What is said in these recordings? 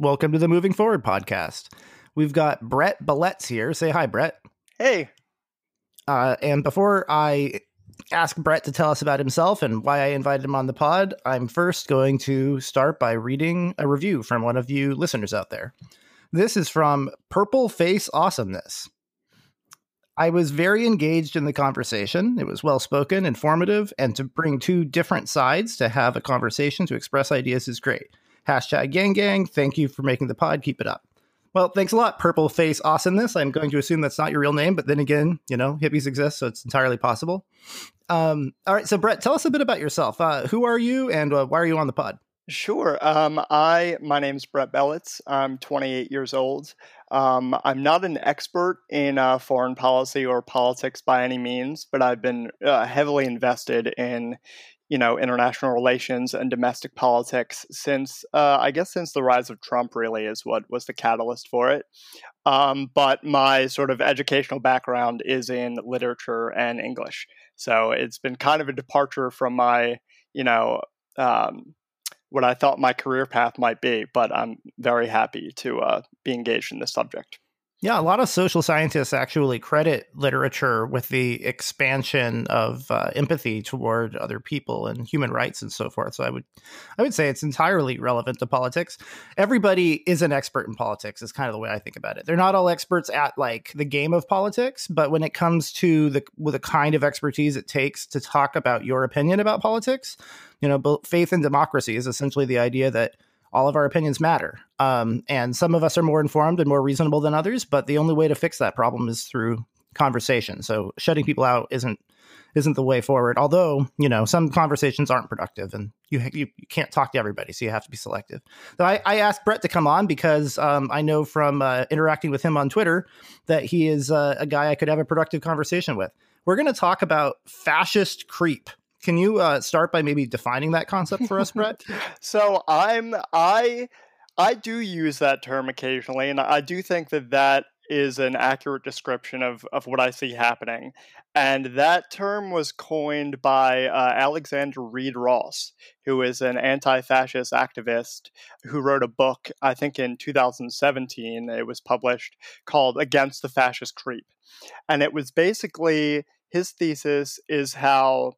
Welcome to the Moving Forward podcast. We've got Brett Beletz here. Say hi, Brett. Hey. Uh, and before I ask Brett to tell us about himself and why I invited him on the pod, I'm first going to start by reading a review from one of you listeners out there. This is from Purple Face Awesomeness. I was very engaged in the conversation. It was well spoken, informative, and to bring two different sides to have a conversation to express ideas is great. Hashtag gang gang. Thank you for making the pod. Keep it up. Well, thanks a lot, Purple Face Awesomeness. I'm going to assume that's not your real name, but then again, you know, hippies exist, so it's entirely possible. Um, all right, so Brett, tell us a bit about yourself. Uh, who are you, and uh, why are you on the pod? Sure. Um, I my name's Brett Beletz. I'm 28 years old. Um, I'm not an expert in uh, foreign policy or politics by any means, but I've been uh, heavily invested in, you know, international relations and domestic politics since uh, I guess since the rise of Trump. Really, is what was the catalyst for it. Um, but my sort of educational background is in literature and English, so it's been kind of a departure from my, you know. Um, what I thought my career path might be, but I'm very happy to uh, be engaged in this subject. Yeah, a lot of social scientists actually credit literature with the expansion of uh, empathy toward other people and human rights and so forth. So I would, I would say it's entirely relevant to politics. Everybody is an expert in politics. Is kind of the way I think about it. They're not all experts at like the game of politics, but when it comes to the with the kind of expertise it takes to talk about your opinion about politics, you know, faith in democracy is essentially the idea that all of our opinions matter. Um, and some of us are more informed and more reasonable than others, but the only way to fix that problem is through conversation. So shutting people out isn't isn't the way forward. Although you know some conversations aren't productive, and you you, you can't talk to everybody, so you have to be selective. So I, I asked Brett to come on because um, I know from uh, interacting with him on Twitter that he is uh, a guy I could have a productive conversation with. We're going to talk about fascist creep. Can you uh, start by maybe defining that concept for us, Brett? so I'm I I do use that term occasionally, and I do think that that is an accurate description of, of what I see happening. And that term was coined by uh, Alexander Reed Ross, who is an anti fascist activist who wrote a book, I think in 2017, it was published, called Against the Fascist Creep. And it was basically his thesis is how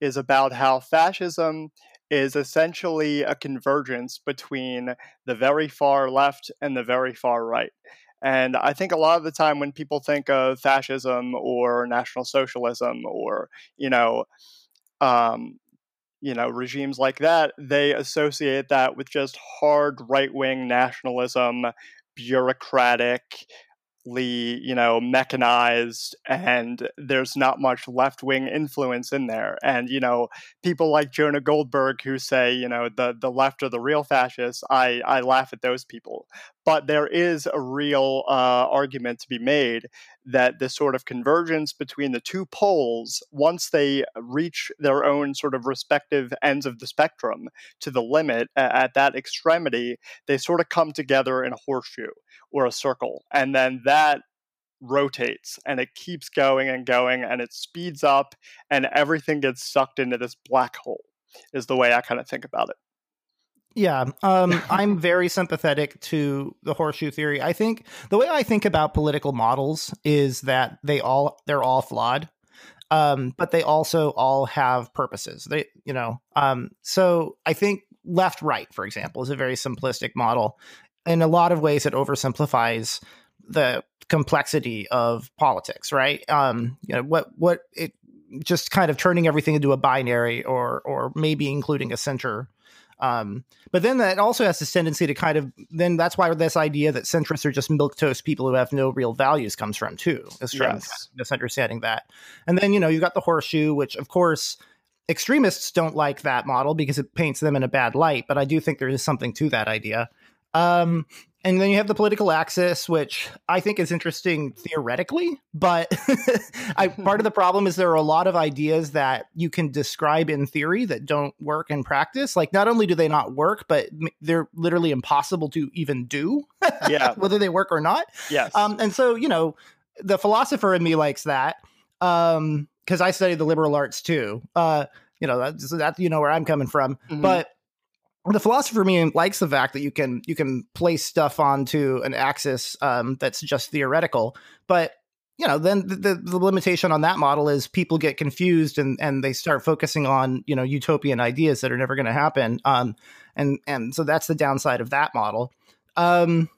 is about how fascism is essentially a convergence between the very far left and the very far right. And I think a lot of the time when people think of fascism or national socialism or, you know, um, you know, regimes like that, they associate that with just hard right wing nationalism, bureaucratic, you know mechanized and there's not much left-wing influence in there. And you know people like jonah goldberg who say you know the the left are the real fascists i i laugh at those people but there is a real uh, argument to be made that this sort of convergence between the two poles, once they reach their own sort of respective ends of the spectrum to the limit at that extremity, they sort of come together in a horseshoe or a circle. And then that rotates and it keeps going and going and it speeds up and everything gets sucked into this black hole, is the way I kind of think about it. Yeah, um, I'm very sympathetic to the horseshoe theory. I think the way I think about political models is that they all they're all flawed, um, but they also all have purposes. They, you know, um, so I think left right, for example, is a very simplistic model. In a lot of ways, it oversimplifies the complexity of politics. Right? Um, you know what what it just kind of turning everything into a binary, or or maybe including a center um, but then that also has this tendency to kind of then that's why this idea that centrists are just milk toast people who have no real values comes from too. Is from yes. misunderstanding that. And then you know you got the horseshoe, which of course extremists don't like that model because it paints them in a bad light. But I do think there is something to that idea. Um, and then you have the political axis, which I think is interesting theoretically, but I, part of the problem is there are a lot of ideas that you can describe in theory that don't work in practice. Like, not only do they not work, but they're literally impossible to even do. Yeah, whether they work or not. Yes. Um, and so you know, the philosopher in me likes that because um, I study the liberal arts too. Uh, you know, that's that. You know where I'm coming from, mm-hmm. but the philosopher me likes the fact that you can you can place stuff onto an axis um, that's just theoretical, but you know then the, the, the, limitation on that model is people get confused and and they start focusing on you know utopian ideas that are never going to happen um, and and so that's the downside of that model um,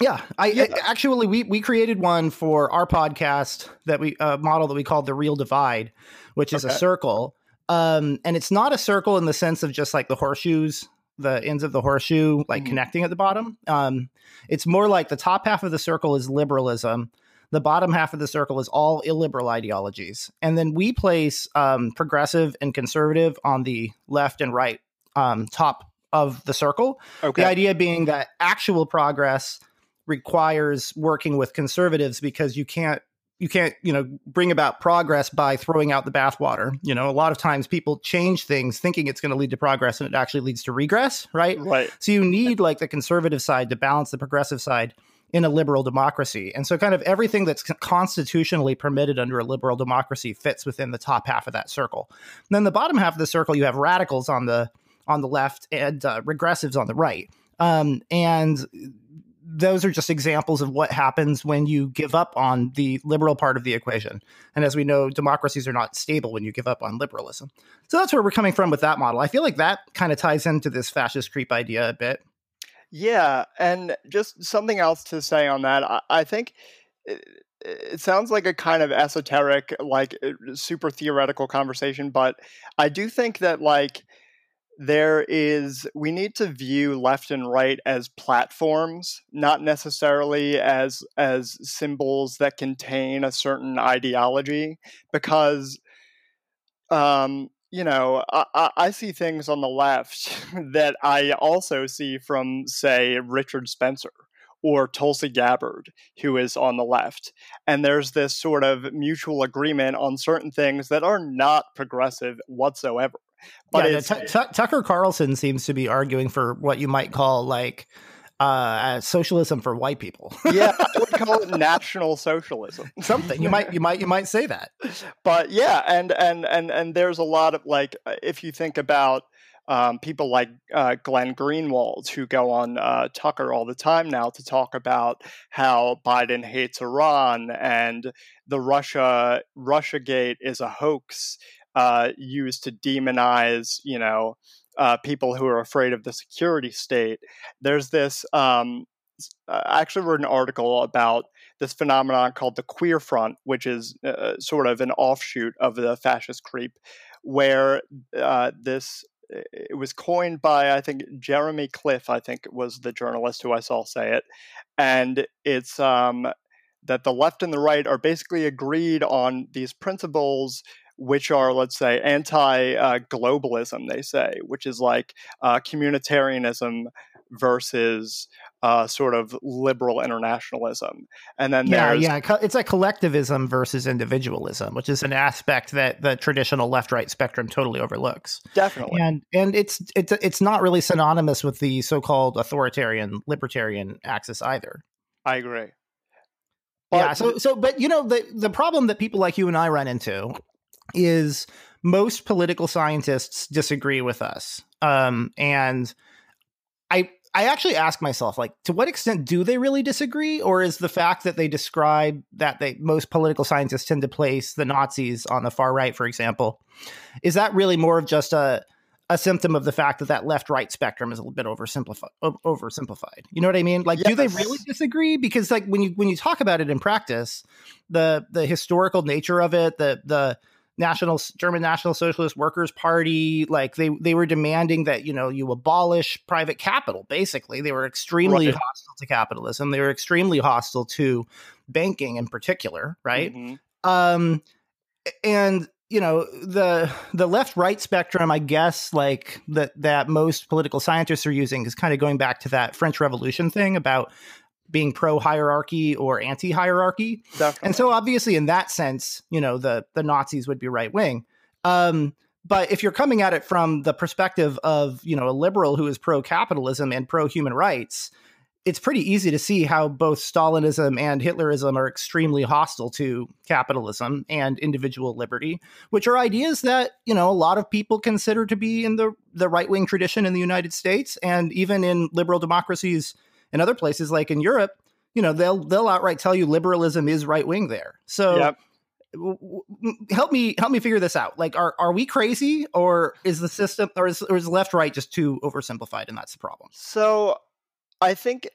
yeah, I, yeah. I, actually we we created one for our podcast that we uh, model that we called the real divide, which is okay. a circle. Um, and it's not a circle in the sense of just like the horseshoes, the ends of the horseshoe, like mm. connecting at the bottom. Um, it's more like the top half of the circle is liberalism. The bottom half of the circle is all illiberal ideologies. And then we place um, progressive and conservative on the left and right um, top of the circle. Okay. The idea being that actual progress requires working with conservatives because you can't you can't you know bring about progress by throwing out the bathwater. You know a lot of times people change things thinking it's going to lead to progress and it actually leads to regress right? Right. So you need like the conservative side to balance the progressive side in a liberal democracy. And so kind of everything that's constitutionally permitted under a liberal democracy fits within the top half of that circle. And then the bottom half of the circle you have radicals on the on the left and uh, regressives on the right. Um, and those are just examples of what happens when you give up on the liberal part of the equation. And as we know, democracies are not stable when you give up on liberalism. So that's where we're coming from with that model. I feel like that kind of ties into this fascist creep idea a bit. Yeah. And just something else to say on that. I, I think. It, it sounds like a kind of esoteric, like uh, super theoretical conversation, but I do think that, like, there is we need to view left and right as platforms not necessarily as as symbols that contain a certain ideology because um you know I, I see things on the left that i also see from say richard spencer or Tulsi Gabbard, who is on the left. And there's this sort of mutual agreement on certain things that are not progressive whatsoever. But yeah, t- t- Tucker Carlson seems to be arguing for what you might call like uh, socialism for white people. yeah, I would call it national socialism. Something you might you might you might say that. But yeah, and and and and there's a lot of like uh, if you think about um, people like uh, Glenn Greenwald, who go on uh, Tucker all the time now to talk about how Biden hates Iran and the Russia Russia Gate is a hoax uh, used to demonize, you know, uh, people who are afraid of the security state. There's this. Um, I actually wrote an article about this phenomenon called the Querfront, which is uh, sort of an offshoot of the fascist creep, where uh, this it was coined by I think Jeremy Cliffe, I think was the journalist who I saw say it, and it's um, that the left and the right are basically agreed on these principles which are, let's say, anti uh, globalism, they say, which is like uh, communitarianism versus uh, sort of liberal internationalism. And then there's yeah, yeah, it's a collectivism versus individualism, which is an aspect that the traditional left-right spectrum totally overlooks. Definitely, and and it's it's it's not really synonymous with the so-called authoritarian libertarian axis either. I agree. But, yeah, so so but you know the the problem that people like you and I run into is most political scientists disagree with us. Um, and I I actually ask myself, like, to what extent do they really disagree, or is the fact that they describe that they most political scientists tend to place the Nazis on the far right, for example, is that really more of just a a symptom of the fact that that left right spectrum is a little bit oversimplified oversimplified you know what i mean like yes. do they really disagree because like when you when you talk about it in practice the the historical nature of it the the national German National Socialist Workers Party. Like they they were demanding that you know you abolish private capital. Basically, they were extremely right. hostile to capitalism. They were extremely hostile to banking in particular. Right. Mm-hmm. Um, and you know the the left right spectrum i guess like that that most political scientists are using is kind of going back to that french revolution thing about being pro hierarchy or anti hierarchy. And so obviously in that sense, you know, the the Nazis would be right wing. Um, but if you're coming at it from the perspective of, you know, a liberal who is pro capitalism and pro human rights, it's pretty easy to see how both Stalinism and Hitlerism are extremely hostile to capitalism and individual liberty, which are ideas that you know a lot of people consider to be in the the right wing tradition in the United States and even in liberal democracies in other places like in Europe. You know, they'll they'll outright tell you liberalism is right wing there. So. Yep help me help me figure this out. Like, are are we crazy, or is the system, or is, or is left right just too oversimplified, and that's the problem? So, I think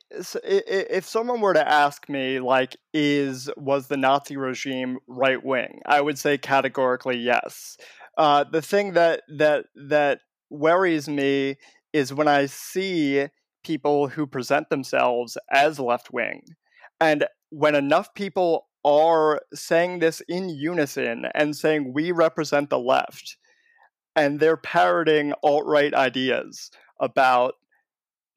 if someone were to ask me, like, is was the Nazi regime right wing? I would say categorically yes. Uh, the thing that that that worries me is when I see people who present themselves as left wing, and when enough people are saying this in unison and saying we represent the left and they're parroting alt-right ideas about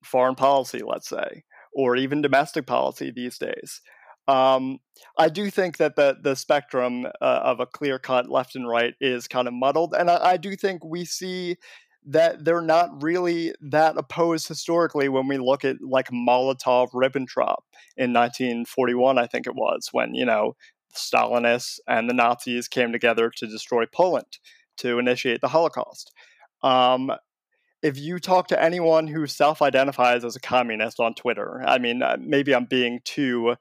foreign policy let's say or even domestic policy these days um, I do think that the the spectrum uh, of a clear cut left and right is kind of muddled, and I, I do think we see that they're not really that opposed historically when we look at like Molotov Ribbentrop in 1941, I think it was, when, you know, Stalinists and the Nazis came together to destroy Poland to initiate the Holocaust. Um, if you talk to anyone who self identifies as a communist on Twitter, I mean, uh, maybe I'm being too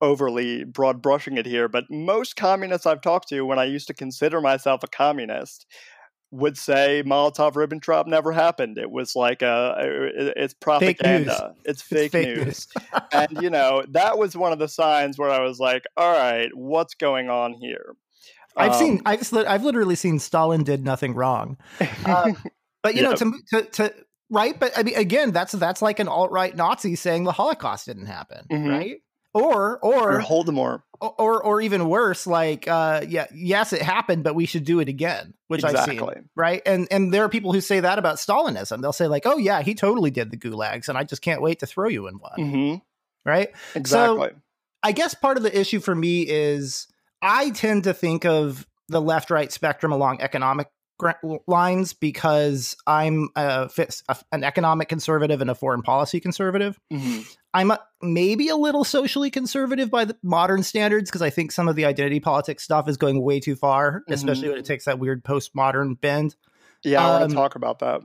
overly broad brushing it here, but most communists I've talked to when I used to consider myself a communist would say Molotov Ribbentrop never happened. It was like a, it's propaganda. It's fake, it's fake news. news. and you know that was one of the signs where I was like, all right, what's going on here? I've um, seen, I've, I've literally seen Stalin did nothing wrong. Uh, but you yep. know, to, to, to right, but I mean, again, that's that's like an alt right Nazi saying the Holocaust didn't happen, mm-hmm. right? Or or, or Holodomor, or or even worse, like uh, yeah, yes, it happened, but we should do it again, which exactly. I've seen, right? And and there are people who say that about Stalinism. They'll say like, oh yeah, he totally did the gulags, and I just can't wait to throw you in one, mm-hmm. right? Exactly. So, I guess part of the issue for me is I tend to think of the left right spectrum along economic lines because I'm a, an economic conservative and a foreign policy conservative. Mm-hmm. I'm a, maybe a little socially conservative by the modern standards because I think some of the identity politics stuff is going way too far, mm-hmm. especially when it takes that weird postmodern bend. Yeah, I want to um, talk about that.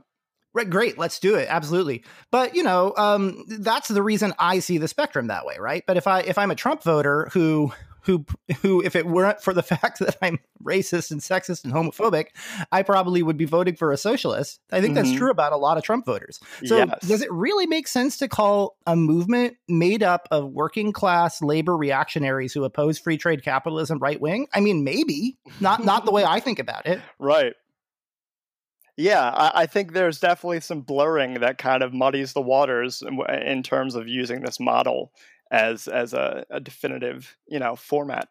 Right, great. Let's do it. Absolutely. But you know, um, that's the reason I see the spectrum that way, right? But if I if I'm a Trump voter who who who if it weren't for the fact that I'm racist and sexist and homophobic, I probably would be voting for a socialist. I think mm-hmm. that's true about a lot of Trump voters. So yes. does it really make sense to call a movement made up of working class labor reactionaries who oppose free trade capitalism right wing? I mean, maybe. Not not the way I think about it. Right. Yeah, I, I, think there's definitely some blurring that kind of muddies the waters in, in terms of using this model as as a, a definitive you know format.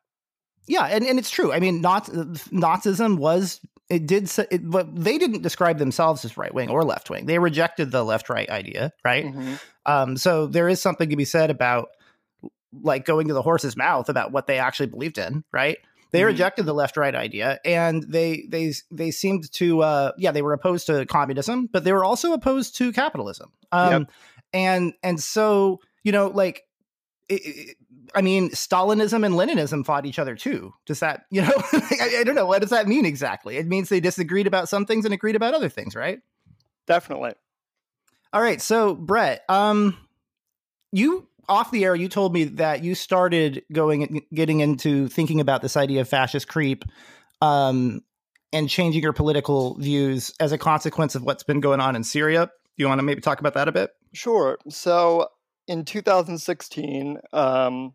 Yeah, and, and it's true. I mean, Nazi, Nazism was it did it, but they didn't describe themselves as right wing or left wing. They rejected the left right idea, right? Mm-hmm. Um, so there is something to be said about like going to the horse's mouth about what they actually believed in, right? They mm-hmm. rejected the left right idea, and they they they seemed to uh, yeah they were opposed to communism, but they were also opposed to capitalism. Um, yep. and and so you know like it, I mean, Stalinism and Leninism fought each other too. Does that, you know, I, I, don't know. What does that mean exactly? It means they disagreed about some things and agreed about other things, right? Definitely. All right. So, Brett, um, you off the air, you told me that you started going, getting into thinking about this idea of fascist creep, um, and changing your political views as a consequence of what's been going on in Syria. Do you want to maybe talk about that a bit? Sure. So in 2016, um,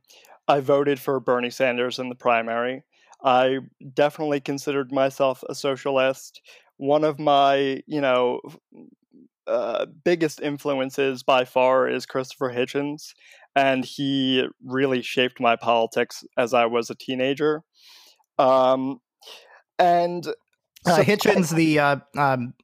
I voted for Bernie Sanders in the primary. I definitely considered myself a socialist. One of my, you know, uh, biggest influences by far is Christopher Hitchens, and he really shaped my politics as I was a teenager. Um, and uh, Hitchens, the uh, um,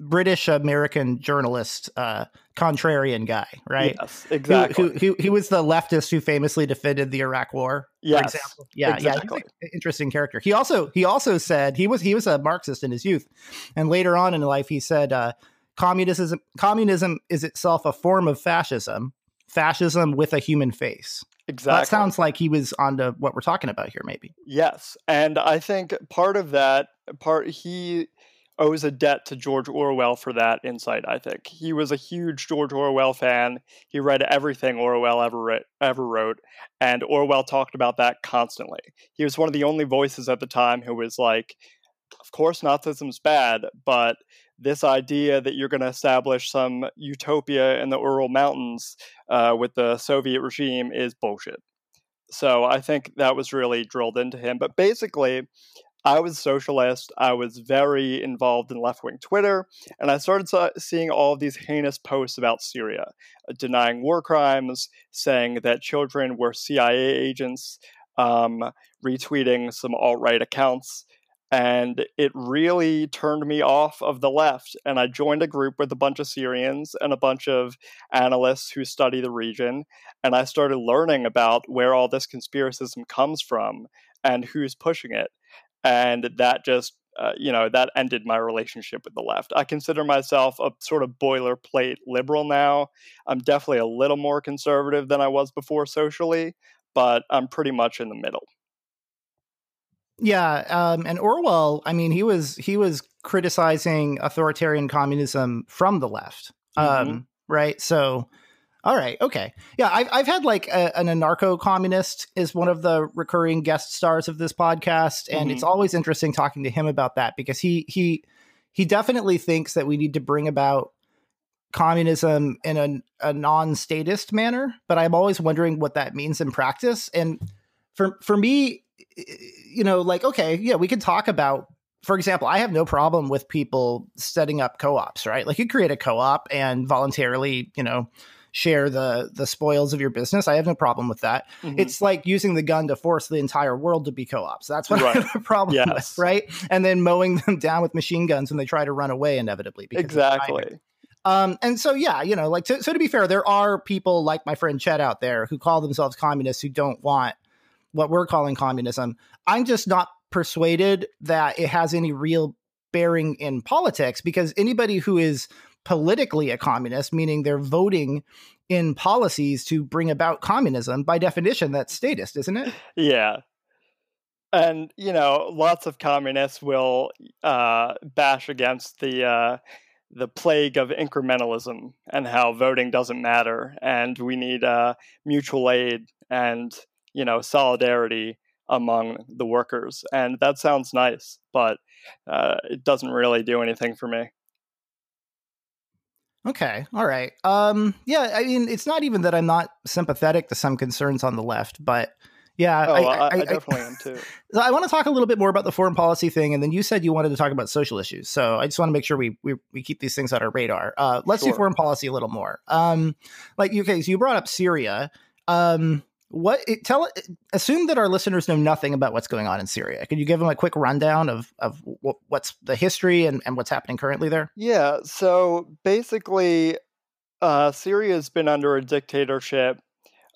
British American journalist, uh, contrarian guy, right? Yes, exactly. Who, who, who, he was the leftist who famously defended the Iraq War. Yes, Yeah, exactly. yeah. interesting character. He also he also said he was he was a Marxist in his youth, and later on in life he said uh, communism communism is itself a form of fascism. fascism with a human face. Exactly. That sounds like he was onto what we're talking about here, maybe. Yes, and I think part of that part he owes a debt to George Orwell for that insight. I think he was a huge George Orwell fan. He read everything Orwell ever ever wrote, and Orwell talked about that constantly. He was one of the only voices at the time who was like, "Of course, Nazism's bad, but." This idea that you're going to establish some utopia in the Ural Mountains uh, with the Soviet regime is bullshit. So I think that was really drilled into him. But basically, I was a socialist. I was very involved in left wing Twitter, and I started seeing all of these heinous posts about Syria, uh, denying war crimes, saying that children were CIA agents, um, retweeting some alt right accounts. And it really turned me off of the left. And I joined a group with a bunch of Syrians and a bunch of analysts who study the region. And I started learning about where all this conspiracism comes from and who's pushing it and that just uh, you know that ended my relationship with the left. I consider myself a sort of boilerplate liberal now. I'm definitely a little more conservative than I was before socially, but I'm pretty much in the middle. Yeah, um, and Orwell. I mean, he was he was criticizing authoritarian communism from the left, mm-hmm. um, right? So all right. Okay. Yeah, I've I've had like a, an anarcho communist is one of the recurring guest stars of this podcast, and mm-hmm. it's always interesting talking to him about that because he he he definitely thinks that we need to bring about communism in a, a non-statist manner. But I'm always wondering what that means in practice. And for for me, you know, like okay, yeah, we can talk about for example, I have no problem with people setting up co-ops, right? Like you create a co-op and voluntarily, you know, share the the spoils of your business. I have no problem with that. Mm-hmm. It's like using the gun to force the entire world to be co-ops. That's what right. I have a problem yes. with, right? And then mowing them down with machine guns when they try to run away inevitably. Exactly. Um, and so, yeah, you know, like, to, so to be fair, there are people like my friend Chet out there who call themselves communists who don't want what we're calling communism. I'm just not persuaded that it has any real bearing in politics because anybody who is politically a communist, meaning they're voting in policies to bring about communism, by definition, that's statist, isn't it? Yeah. And, you know, lots of communists will uh, bash against the. Uh, the plague of incrementalism and how voting doesn't matter and we need uh, mutual aid and you know solidarity among the workers and that sounds nice but uh, it doesn't really do anything for me Okay. All right. Um yeah, I mean it's not even that I'm not sympathetic to some concerns on the left, but yeah, oh, I, I, I, I definitely am too. I want to talk a little bit more about the foreign policy thing, and then you said you wanted to talk about social issues. So I just want to make sure we we, we keep these things on our radar. Uh, let's sure. do foreign policy a little more. Um, like okay, so you brought up Syria. Um, what tell assume that our listeners know nothing about what's going on in Syria. Could you give them a quick rundown of of what's the history and, and what's happening currently there? Yeah, so basically, uh, Syria has been under a dictatorship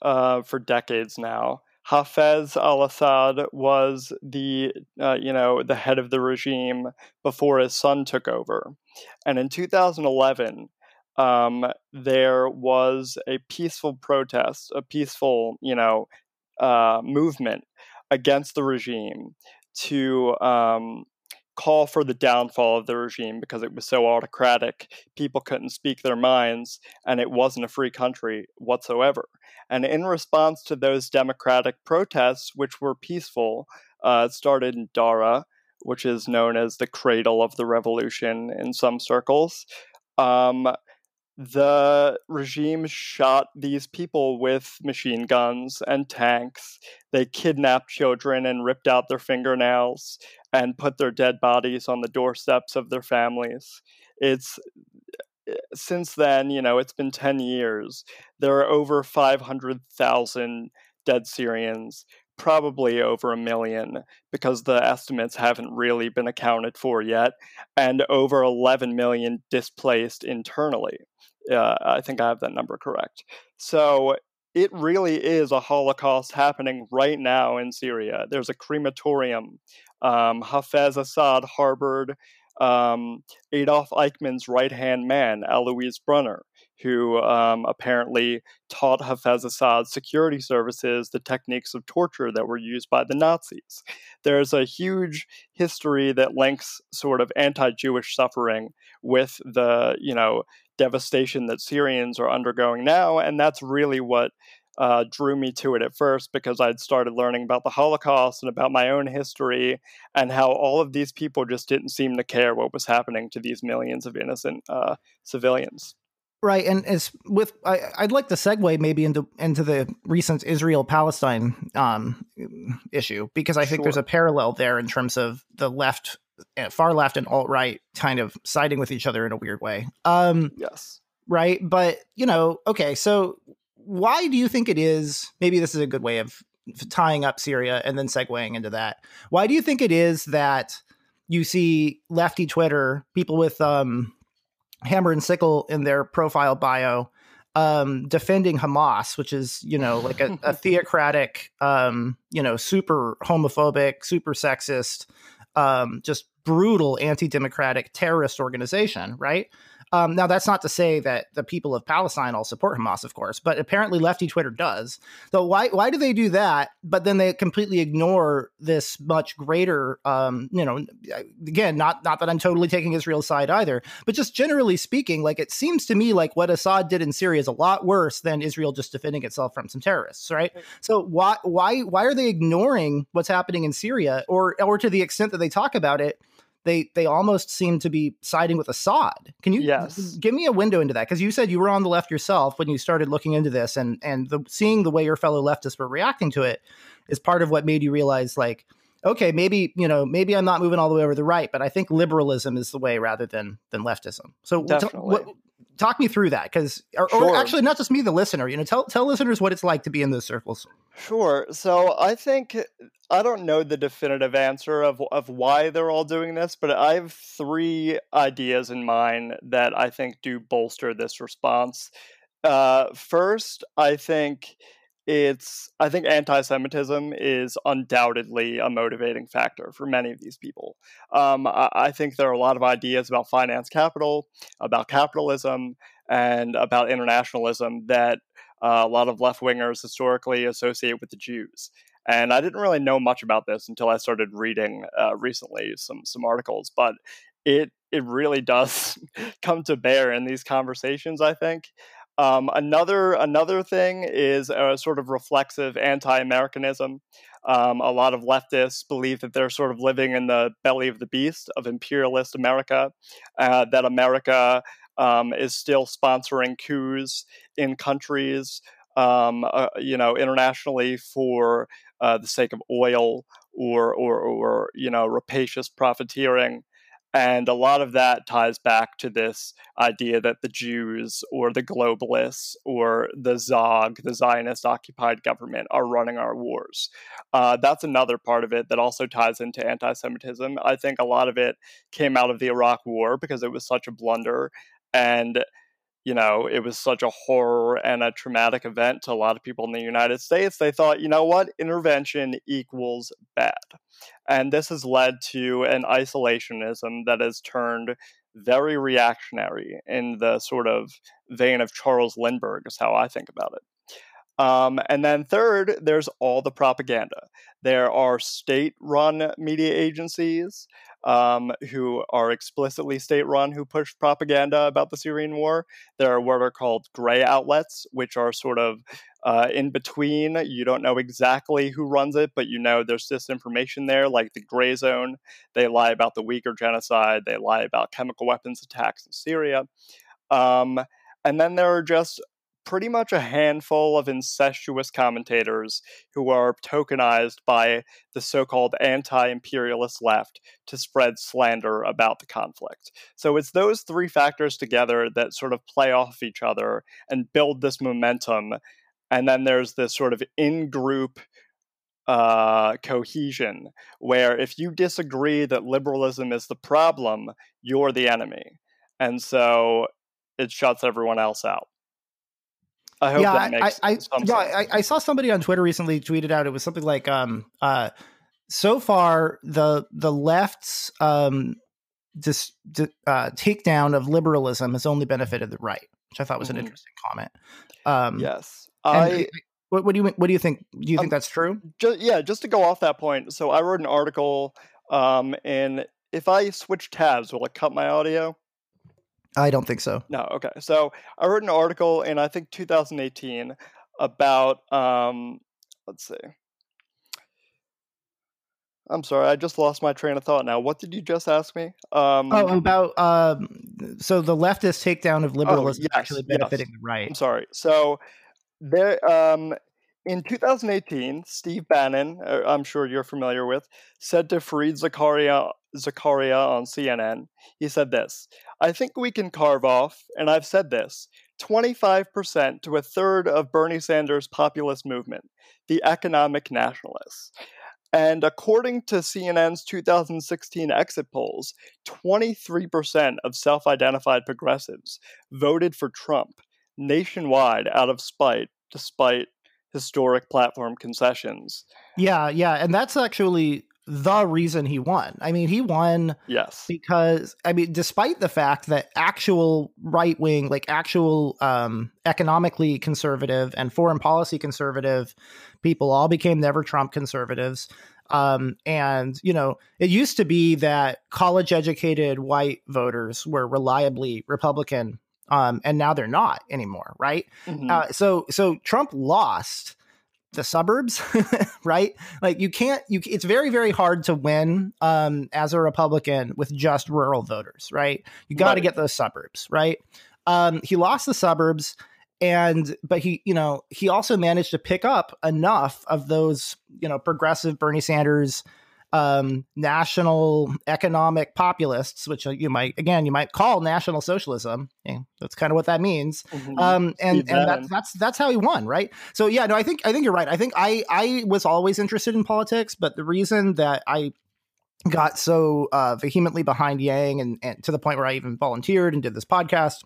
uh, for decades now. Hafez al-Assad was the uh, you know the head of the regime before his son took over, and in 2011 um, there was a peaceful protest, a peaceful, you know, uh, movement against the regime to um, call for the downfall of the regime because it was so autocratic. People couldn't speak their minds, and it wasn't a free country whatsoever. And in response to those democratic protests, which were peaceful, uh, started in Daraa, which is known as the cradle of the revolution in some circles. Um, the regime shot these people with machine guns and tanks. They kidnapped children and ripped out their fingernails and put their dead bodies on the doorsteps of their families. It's eh, since then, you know, it's been 10 years. There are over 500,000 dead Syrians, probably over a million because the estimates haven't really been accounted for yet, and over 11 million displaced internally. Uh, I think I have that number correct. So it really is a Holocaust happening right now in Syria. There's a crematorium. Um, Hafez Assad harbored um, Adolf Eichmann's right hand man, Alois Brunner, who um, apparently taught Hafez Assad's security services the techniques of torture that were used by the Nazis. There's a huge history that links sort of anti-Jewish suffering with the, you know, devastation that Syrians are undergoing now, and that's really what uh, drew me to it at first because I'd started learning about the Holocaust and about my own history and how all of these people just didn't seem to care what was happening to these millions of innocent uh, civilians. Right, and as with, I, would like to segue maybe into into the recent Israel Palestine um, issue because I think sure. there's a parallel there in terms of the left, eh, far left, and alt right kind of siding with each other in a weird way. Um, yes, right, but you know, okay, so why do you think it is? Maybe this is a good way of tying up Syria and then segueing into that. Why do you think it is that you see lefty Twitter people with um, hammer and sickle in their profile bio um, defending Hamas, which is you know like a, a theocratic, um, you know, super homophobic, super sexist, um, just brutal anti-democratic terrorist organization, right? Um, now, that's not to say that the people of Palestine all support Hamas, of course, but apparently lefty Twitter does. So why why do they do that? But then they completely ignore this much greater, um, you know, again, not not that I'm totally taking Israel's side either, but just generally speaking, like it seems to me like what Assad did in Syria is a lot worse than Israel just defending itself from some terrorists, right? So why why why are they ignoring what's happening in Syria, or or to the extent that they talk about it? They they almost seem to be siding with Assad. Can you yes. give me a window into that? Because you said you were on the left yourself when you started looking into this, and and the, seeing the way your fellow leftists were reacting to it is part of what made you realize, like, okay, maybe you know, maybe I'm not moving all the way over the right, but I think liberalism is the way rather than than leftism. So, t- what, talk me through that because or, sure. or, actually not just me the listener you know tell tell listeners what it's like to be in those circles. Sure. So i think i don't know the definitive answer of of why they're all doing this but i have three ideas in mind that i think do bolster this response. Uh, first i think it's i think anti-semitism is undoubtedly a motivating factor for many of these people. Um, I, I, think there are a lot of ideas about finance capital about capitalism and about internationalism that uh, a lot of left-wingers historically associate with the jews. And i didn't really know much about this until i started reading uh, recently some some articles but it it really does come to bear in these conversations i think um, another another thing is a sort of reflexive anti-Americanism. Um, a lot of leftists believe that they're sort of living in the belly of the beast of imperialist America, uh, that America um, is still sponsoring coups in countries, um, uh, you know, internationally for uh, the sake of oil or, or, or you know, rapacious profiteering. And a lot of that ties back to this idea that the Jews or the globalists or the Zog, the Zionist occupied government, are running our wars. Uh, that's another part of it that also ties into anti Semitism. I think a lot of it came out of the Iraq War because it was such a blunder. And you know, it was such a horror and a traumatic event to a lot of people in the United States, they thought, you know what, intervention equals bad. And this has led to an isolationism that has turned very reactionary in the sort of vein of Charles Lindbergh, is how I think about it. Um, and then third, there's all the propaganda. There are state run media agencies um, who are explicitly state run who push propaganda about the Syrian war. There are what are called gray outlets, which are sort of uh, in between. You don't know exactly who runs it, but you know there's disinformation there, like the gray zone. They lie about the Uyghur genocide, they lie about chemical weapons attacks in Syria. Um, and then there are just pretty much a handful of incestuous commentators who are tokenized by the so called anti imperialist left to spread slander about the conflict. So it's those three factors together that sort of play off each other and build this momentum. And then there's this sort of in group uh, cohesion where if you disagree that liberalism is the problem, you're the enemy. And so it shuts everyone else out. I hope yeah, that makes I, I, yeah, I, I, saw somebody on Twitter recently tweeted out it was something like um uh so far the the left's um just uh, takedown of liberalism has only benefited the right. which I thought was Mhm. an interesting comment. Um, Yes. I what, what do you what do you think? Do you Um, think that's true? ju- yeah, just to go off that point. So I wrote an article um and if I switch tabs, will it cut my audio? I don't think so. No, okay. So I wrote an article in I think 2018 about um let's see. I'm sorry, I just lost my train of thought now. What did you just ask me? Um Oh, about um, so the leftist takedown of liberalism yes, actually yes. benefiting the right. I'm sorry. So there um in 2018, Steve Bannon, uh, I'm sure you're familiar with, said to Fareed Zakaria, Zakaria on CNN, he said this I think we can carve off, and I've said this, 25% to a third of Bernie Sanders' populist movement, the economic nationalists. And according to CNN's 2016 exit polls, 23% of self identified progressives voted for Trump nationwide out of spite, despite historic platform concessions. Yeah, yeah, and that's actually the reason he won. I mean, he won Yes. because I mean, despite the fact that actual right wing, like actual um, economically conservative and foreign policy conservative people, all became never Trump conservatives. Um, and you know, it used to be that college educated white voters were reliably Republican, um, and now they're not anymore, right? Mhm. Uh, so so Trump lost the suburbs, right? Like you can't you it's very very hard to win um as a Republican with just rural voters, right? You got to Right. get those suburbs, right? Um he lost the suburbs and but he you know he also managed to pick up enough of those you know progressive bernie sanders um national economic populists which uh, you might again you might call national socialism. Yeah, that's kind of what that means. Mhm. um and and that's that's that's how he won right? So yeah no i think i think you're right. I think i i was always interested in politics but the reason that i got so uh vehemently behind yang and, and to the point where i even volunteered and did this podcast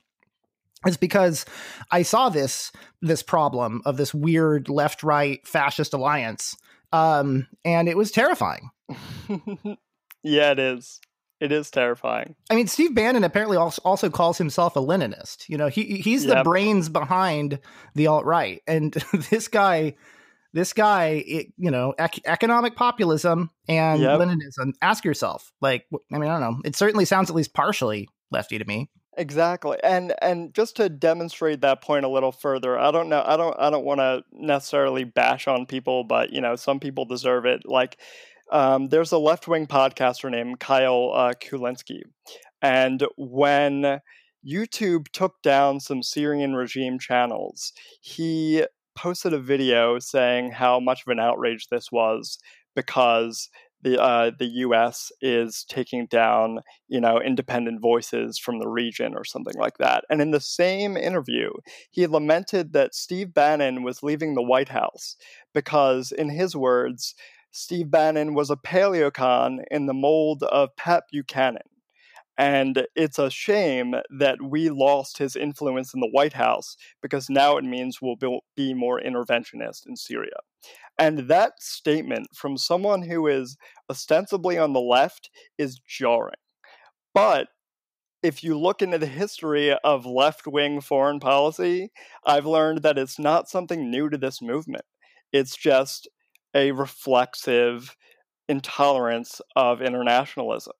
is because i saw this this problem of this weird left right fascist alliance um and it was terrifying yeah, it is. It is terrifying. I mean, Steve Bannon apparently also, calls himself a Leninist. You know, he he's the brains behind the alt right, and this guy, this guy, it, you know, ec- economic populism and Yep. Leninism. Ask yourself, like, I mean, I don't know. It certainly sounds at least partially lefty to me. Exactly. And and just to demonstrate that point a little further, I don't know I don't I don't want to necessarily bash on people, but you know, some people deserve it. Like um, there's a left-wing podcaster named Kyle uh, Kulinski. And when YouTube took down some Syrian regime channels, he posted a video saying how much of an outrage this was because the uh, the U.S. is taking down you know independent voices from the region or something like that. And in the same interview, he lamented that Steve Bannon was leaving the White House because, in his words, Steve Bannon was a paleocon in the mold of Pat Buchanan. And it's a shame that we lost his influence in the White House because now it means we'll be- more interventionist in Syria. And that statement from someone who is ostensibly on the left is jarring. But if you look into the history of left wing foreign policy, I've learned that it's not something new to this movement. It's just a reflexive intolerance of internationalism.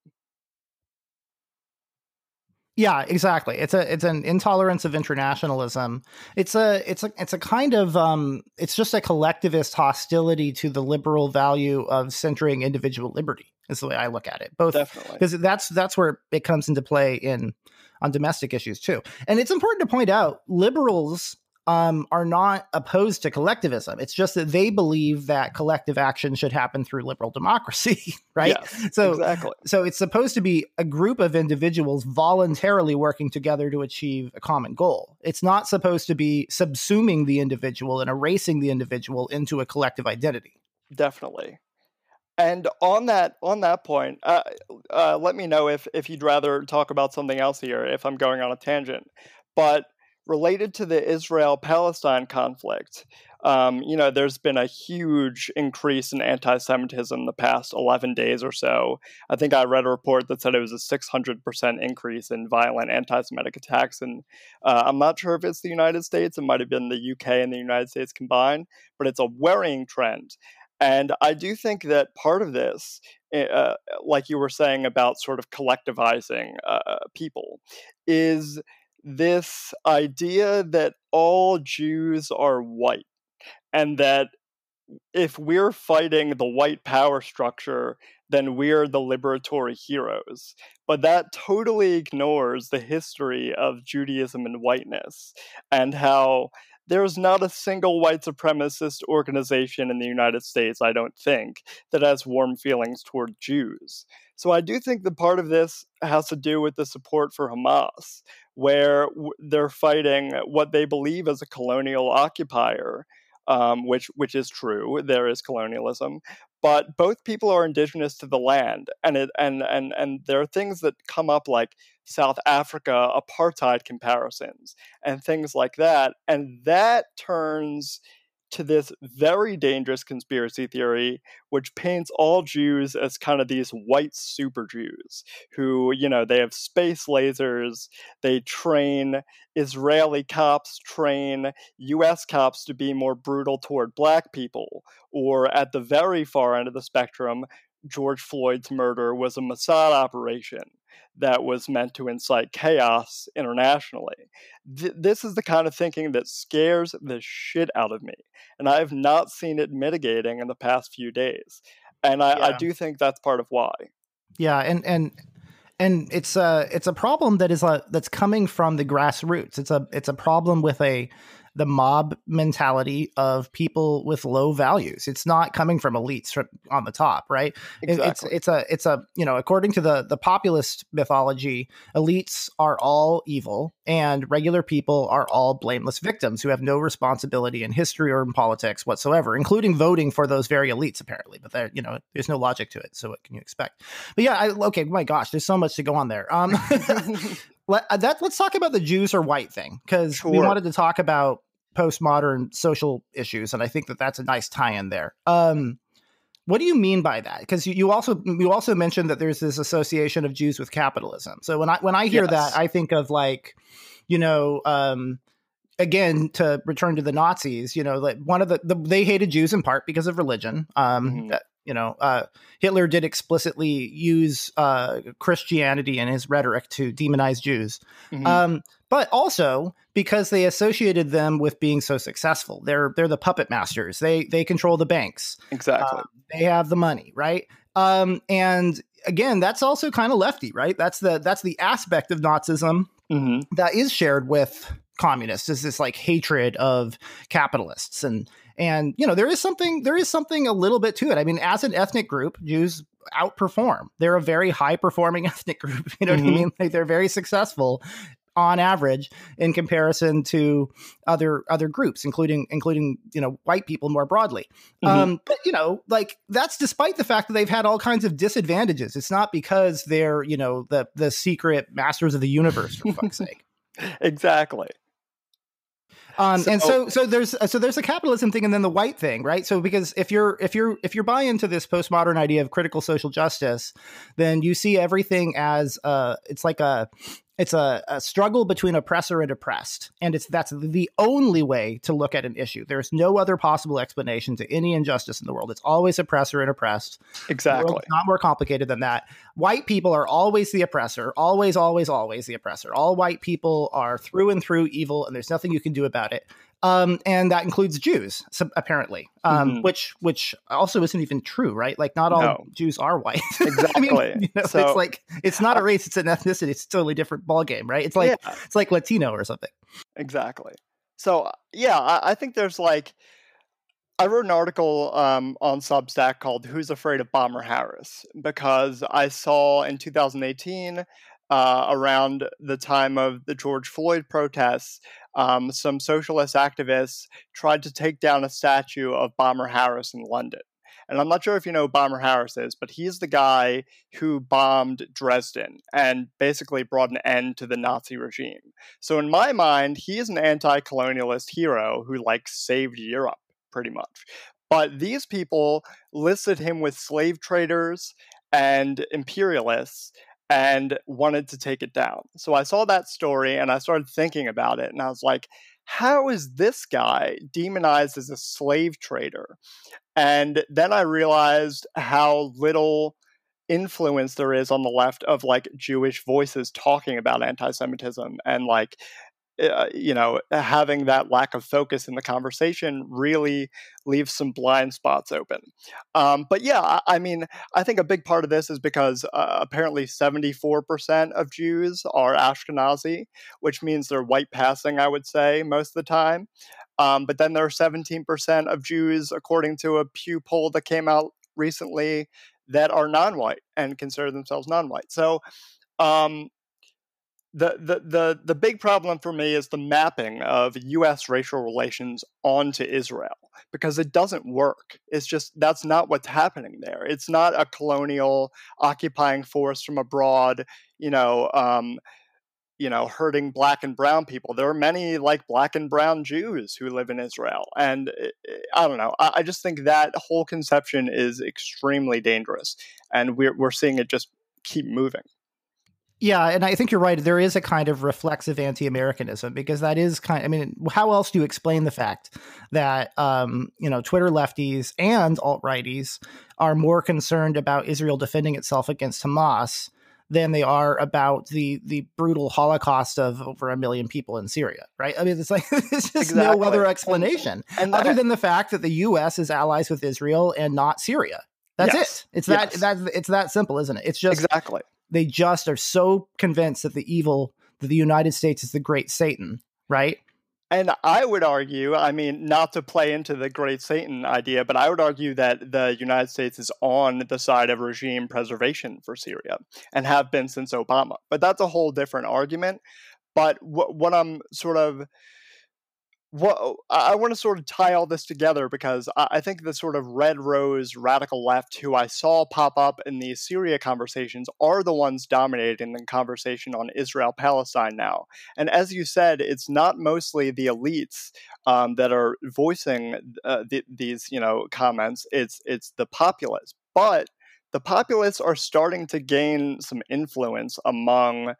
Yeah, exactly. It's a it's an intolerance of internationalism. It's a it's a it's a kind of um it's just a collectivist hostility to the liberal value of centering individual liberty. Is the way I look at it. Both Definitely. because that's that's where it comes into play in on domestic issues too. And it's important to point out liberals um, are not opposed to collectivism. It's just that they believe that collective action should happen through liberal democracy, right? Yes, so exactly. so it's supposed to be a group of individuals voluntarily working together to achieve a common goal. It's not supposed to be subsuming the individual and erasing the individual into a collective identity. Definitely. And on that on that point, uh, uh, let me know if if you'd rather talk about something else here. If I'm going on a tangent, but related to the Israel Palestine conflict, um, you know, there's been a huge increase in anti Semitism the past 11 days or so. I think I read a report that said it was a 600% increase in violent anti Semitic attacks. And uh, I'm not sure if it's the United States, it might have been the UK and the United States combined, but it's a worrying trend. And I do think that part of this, eh, uh, like you were saying about sort of collectivizing uh, people, is this idea that all Jews are white and that if we're fighting the white power structure, then we're the liberatory heroes. But that totally ignores the history of Judaism and whiteness and how there's not a single white supremacist organization in the United States, I don't think, that has warm feelings toward Jews. So I do think that part of this has to do with the support for Hamas, where they're fighting what they believe is a colonial occupier um, which which is true. There is colonialism, but both people are indigenous to the land, and it and and and there are things that come up like South Africa apartheid comparisons and things like that, and that turns to this very dangerous conspiracy theory, which paints all Jews as kind of these white super Jews who, you know, they have space lasers, they train Israeli cops, train US cops to be more brutal toward black people, or at the very far end of the spectrum, George Floyd's murder was a Mossad operation that was meant to incite chaos internationally. Th- this is the kind of thinking that scares the shit out of me. And I have not seen it mitigating in the past few days. And I, yeah. I do think that's part of why. Yeah, and and and it's a it's a problem that is a, that's coming from the grassroots. It's a it's a problem with a the mob mentality of people with low values. It's not coming from elites from on the top, right? Exactly. It's it's a it's a you know according to the the populist mythology, elites are all evil and regular people are all blameless victims who have no responsibility in history or in politics whatsoever, including voting for those very elites apparently. But there you know there's no logic to it, so what can you expect? But yeah, I, okay, my gosh, there's so much to go on there. Um, let, uh, that, let's talk about the Jews or white thing because sure. we wanted to talk about postmodern social issues, and I think that that's a nice tie-in there. Um, what do you mean by that? Because you, you, also you also mentioned that there's this association of Jews with capitalism. So when I when I hear yes. that, I think of like, you know, um, again to return to the Nazis. You know, like one of the, the they hated Jews in part because of religion. Um, mm-hmm. You know, uh, Hitler did explicitly use uh, Christianity in his rhetoric to demonize Jews. Mm-hmm. Um, but also because they associated them with being so successful. They're they're the puppet masters. They they control the banks. Exactly. Uh, they have the money, right? Um, and again, that's also kind of lefty, right? That's the that's the aspect of Nazism mm-hmm. that is shared with communists. Is this like hatred of capitalists and and you know there is something there is something a little bit to it. I mean, as an ethnic group, Jews outperform. They're a very high performing ethnic group. You know mm-hmm. what I mm-hmm. mean? Like they're very successful on average in comparison to other other groups including including you know white people more broadly mm-hmm. um, but you know like that's despite the fact that they've had all kinds of disadvantages it's not because they're you know the the secret masters of the universe for fuck's sake exactly um, so, and so, so there's so there's a capitalism thing, and then the white thing, right? So because if you're if you're if you're buying into this postmodern idea of critical social justice, then you see everything as uh, it's like a it's a, a, struggle between oppressor and oppressed and it's that's the only way to look at an issue. There's no other possible explanation to any injustice in the world. It's always oppressor and oppressed. Exactly. not more complicated than that. White people are always the oppressor always always always the oppressor. All white people are through and through evil and there's nothing you can do about it um, and that includes Jews, apparently, um, mm-hmm. which which also isn't even true, right? Like, not all no. Jews are white. Exactly. I mean, you know, so, it's like it's not a race; it's an ethnicity. It's a totally different ballgame, right? It's like yeah. it's like Latino or something. Exactly. So uh, yeah, I, I think there's like I wrote an article um, on Substack called "Who's Afraid of Bomber Harris" because I saw in 2018 uh, around the time of the George Floyd protests, um, some socialist activists tried to take down a statue of Bomber Harris in London. And I'm not sure if you know Bomber Harris is, but he's the guy who bombed Dresden and basically brought an end to the Nazi regime. So in my mind, he is an anti-colonialist hero who like saved Europe. pretty much. But these people listed him with slave traders and imperialists and wanted to take it down. So I saw that story and I started thinking about it and I was like, how is this guy demonized as a slave trader? And then I realized how little influence there is on the left of like Jewish voices talking about anti Semitism and like uh, you know, having that lack of focus in the conversation really leaves some blind spots open. Um, but yeah, I, I, mean, I think a big part of this is because uh, apparently 74% of Jews are Ashkenazi, which means they're white passing, I would say, most of the time. Um, but then there are 17% of Jews, according to a Pew poll that came out recently, that are non white and consider themselves non white. So, um, the, the the the big problem for me is the mapping of U.S. racial relations onto Israel because it doesn't work. It's just that's not what's happening there. It's not a colonial occupying force from abroad, you know, um, you know, hurting black and brown people. There are many like black and brown Jews who live in Israel, and eh, eh, I don't know. I, I just think that whole conception is extremely dangerous, and we're we're seeing it just keep moving. Yeah, and I think you're right. There is a kind of reflexive anti-Americanism because that is kind. I mean, how else do you explain the fact that um, you know Twitter lefties and alt righties are more concerned about Israel defending itself against Hamas than they are about the the brutal Holocaust of over a million people in Syria? Right? I mean, it's like it's just exactly. no other explanation and, and other than the fact that the U.S. is allies with Israel and not Syria. That's yes. it. It's yes. that that it's that simple, isn't it? It's just exactly they just are so convinced that the evil that the United States is the great Satan, right? And I would argue, I mean, not to play into the great Satan idea, but I would argue that the United States is on the side of regime preservation for Syria and have been since Obama. But that's a whole different argument. But what, what I'm sort of what I want to sort of tie all this together because I think the sort of red rose radical left who I saw pop up in these Syria conversations are the ones dominating the conversation on Israel Palestine now. And as you said, it's not mostly the elites um, that are voicing uh, th- these you know comments. It's it's the populace, but the populists are starting to gain some influence among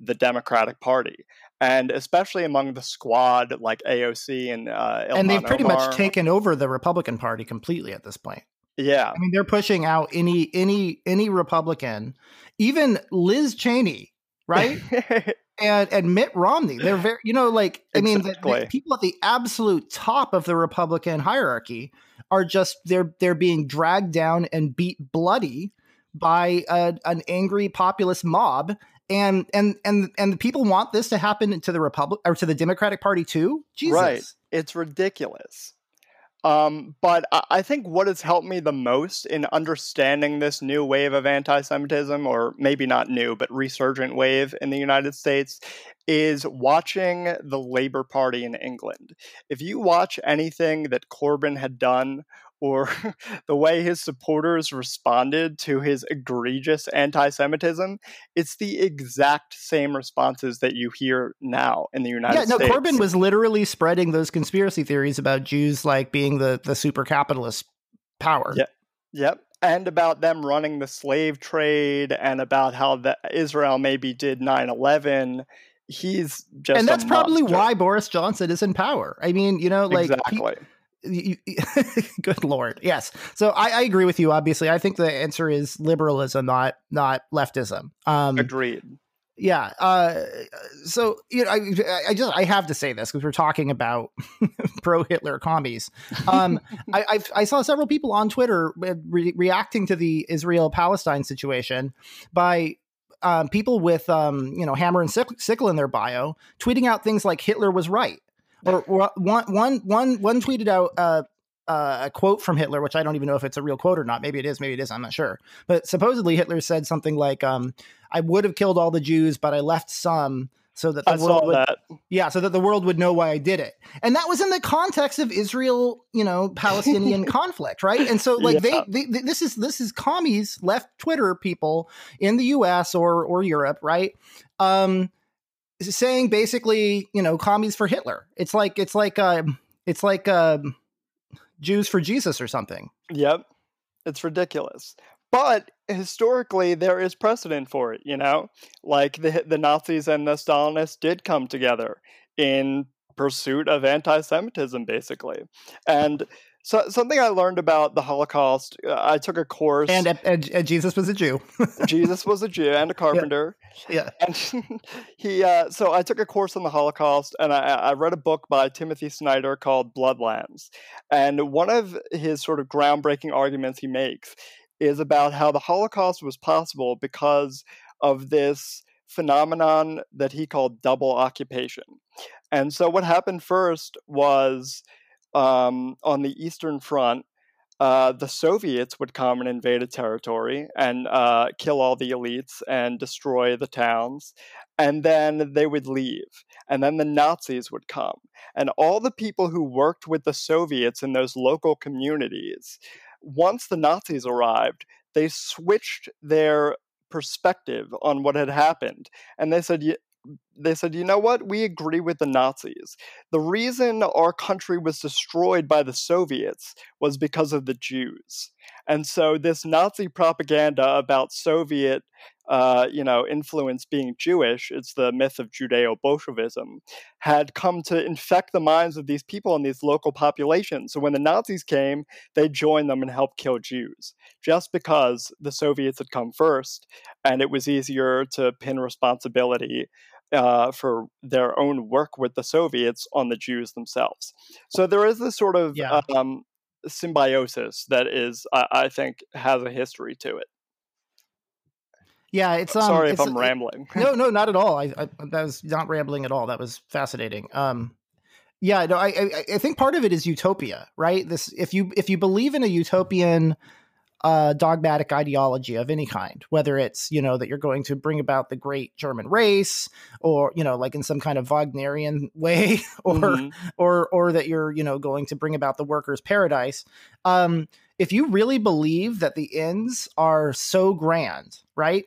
the Democratic Party and especially among the squad like AOC and uh, and they've pretty Omar. much taken over the Republican Party completely at this point. Yeah, I mean they're pushing out any any any Republican, even Liz Cheney, right? and and Mitt Romney. They're very you know like I mean the, the people at the absolute top of the Republican hierarchy are just they're they're being dragged down and beat bloody by a, an angry populist mob and and and and the people want this to happen to the republic or to the democratic party too Jesus. right it's ridiculous um, but I think what has helped me the most in understanding this new wave of anti Semitism, or maybe not new, but resurgent wave in the United States, is watching the Labour Party in England. If you watch anything that Corbyn had done or the way his supporters responded to his egregious anti Semitism, it's the exact same responses that you hear now in the United yeah, States. Yeah, no, Corbyn was literally spreading those conspiracy theories about Jews like being the, the super capitalist power. Yep. Yep. And about them running the slave trade and about how the, Israel maybe did 9 11 he's just and that's probably why boris johnson is in power i mean you know like exactly. He, good lord. Yes. So I, I, agree with you obviously. I think the answer is liberalism not not leftism. Um agreed. yeah uh so you know i, I just i have to say this because we're talking about pro hitler commies. Um I, I've, i saw several people on twitter re- reacting to the israel palestine situation by um, people with um, you know hammer and sickle in their bio tweeting out things like hitler was right or, one, one, one, one tweeted out uh, uh, a quote from Hitler, which I don't even know if it's a real quote or not. Maybe it is, maybe it is. I'm not sure. But supposedly Hitler said something like, um, "I would have killed all the Jews, but I left some." So that the I world would, that. yeah, so that the world would know why I did it, and that was in the context of Israel, you know, Palestinian conflict, right? And so, like, yeah. they, they, this is this is commies, left Twitter people in the U.S. or or Europe, right? Um, saying basically, you know, commies for Hitler. It's like it's like uh, it's like uh, Jews for Jesus or something. Yep. It's ridiculous. But historically, there is precedent for it, you know? Like the, the Nazis and the Stalinists did come together in pursuit of anti Semitism, basically. And so something I learned about the Holocaust, uh, I took a course, and, and, and Jesus was a Jew. Jesus was a Jew and a carpenter. Yeah, yeah. and he. Uh, so I took a course on the Holocaust, and I, I read a book by Timothy Snyder called Bloodlands. And one of his sort of groundbreaking arguments he makes is about how the Holocaust was possible because of this phenomenon that he called double occupation. And so what happened first was um, on the Eastern Front, uh, the Soviets would come and invade a territory and uh, kill all the elites and destroy the towns. And then they would leave. And then the Nazis would come. And all the people who worked with the Soviets in those local communities, once the Nazis arrived, they switched their perspective on what had happened. And they said, they said, you know what? We agree with the Nazis. The reason our country was destroyed by the Soviets was because of the Jews. And so this Nazi propaganda about Soviet uh, you know, influence being Jewish, it's the myth of Judeo Bolshevism, had come to infect the minds of these people in these local populations. So when the Nazis came, they joined them and helped kill Jews, just because the Soviets had come first, and it was easier to pin responsibility uh, for their own work with the Soviets on the Jews themselves. So there is this sort of yeah. um, symbiosis that is, I, I think, has a history to it. Yeah, it's um, sorry it's, if I'm rambling. no, no, not at all. I, I, that was not rambling at all. That was fascinating. Um, yeah, no, I, I, I think part of it is utopia, right? This if you if you believe in a utopian uh, dogmatic ideology of any kind, whether it's you know that you're going to bring about the great German race, or you know like in some kind of Wagnerian way, or mm-hmm. or or that you're you know going to bring about the workers' paradise. Um, if you really believe that the ends are so grand, right?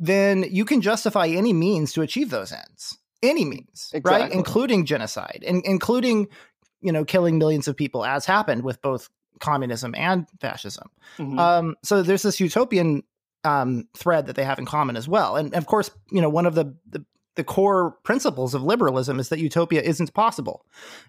then you can justify any means to achieve those ends. Any means, exactly. right? Including genocide, and including, you know, killing millions of people, as happened with both communism and fascism. Mm-hmm. Um, so there's this utopian um, thread that they have in common as well. And of course, you know, one of the, the, the core principles of liberalism is that utopia isn't possible.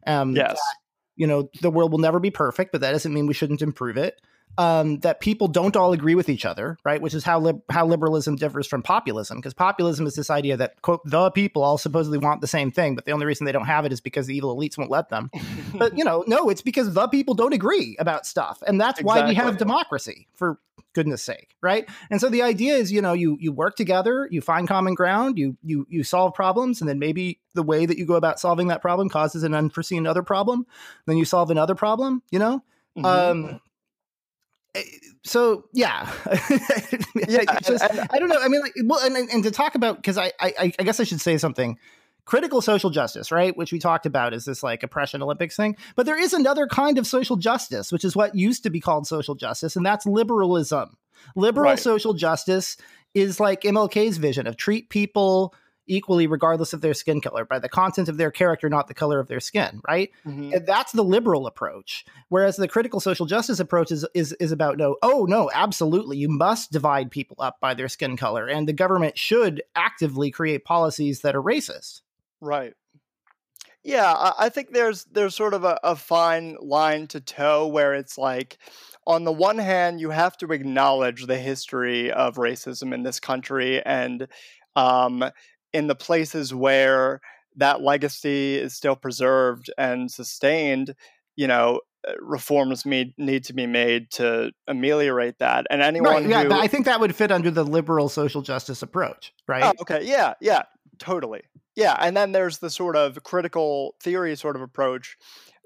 Um, yes. That, you know, the world will never be perfect, but that doesn't mean we shouldn't improve it um, that people don't all agree with each other, right? Which is how li- how liberalism differs from populism, because populism is this idea that quote the people all supposedly want the same thing, but the only reason they don't have it is because the evil elites won't let them. but you know, no, it's because the people don't agree about stuff, and that's exactly. why we have democracy. For goodness sake, right? And so the idea is, you know, you you work together, you find common ground, you you you solve problems, and then maybe the way that you go about solving that problem causes an unforeseen other problem. Then you solve another problem, you know. Mm-hmm. Um, Eh, so yeah, yeah just, and, I don't know. I mean, like, well, and, and to talk about because I, I I guess I should say something. Critical social justice, right, which we talked about, is this like oppression Olympics thing. But there is another kind of social justice, which is what used to be called social justice, and that's liberalism. Liberal right. social justice is like MLK's vision of treat people equally regardless of their skin color by the content of their character not the color of their skin right? Mm-hmm. that's the liberal approach whereas the critical social justice approach is, is is about no oh no absolutely you must divide people up by their skin color and the government should actively create policies that are racist. Right. Yeah i think there's there's sort of a, a fine line to toe where it's like on the one hand, you have to acknowledge the history of racism in this country and um, in the places where that legacy is still preserved and sustained, you know, uh, reforms need need to be made to ameliorate that. And anyone right, yeah, who, I think that would fit under the liberal social justice approach, right? Oh, okay, yeah, yeah, totally, yeah. And then there's the sort of critical theory sort of approach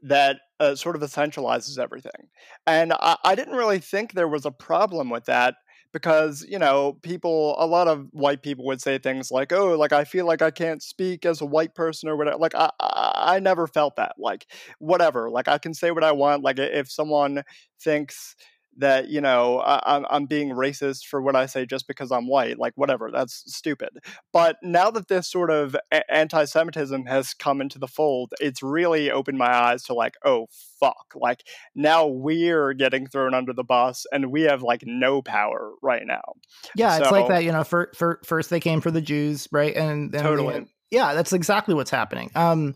that uh, sort of essentializes everything. And I, I didn't really think there was a problem with that because you know people a lot of white people would say things like oh like i feel like i can't speak as a white person or whatever like i i, I never felt that like whatever like i can say what i want like if someone thinks that you know I, am I'm being racist for what I say just because I'm white. Like whatever, that's stupid. But now that this sort of a- anti-Semitism has come into the fold, it's really opened my eyes to like, oh fuck, like now we're getting thrown under the bus and we have like no power right now. Yeah, so, it's like that. You know, for, for, first they came for the Jews, right? And, and totally. yeah, that's exactly what's happening. Um,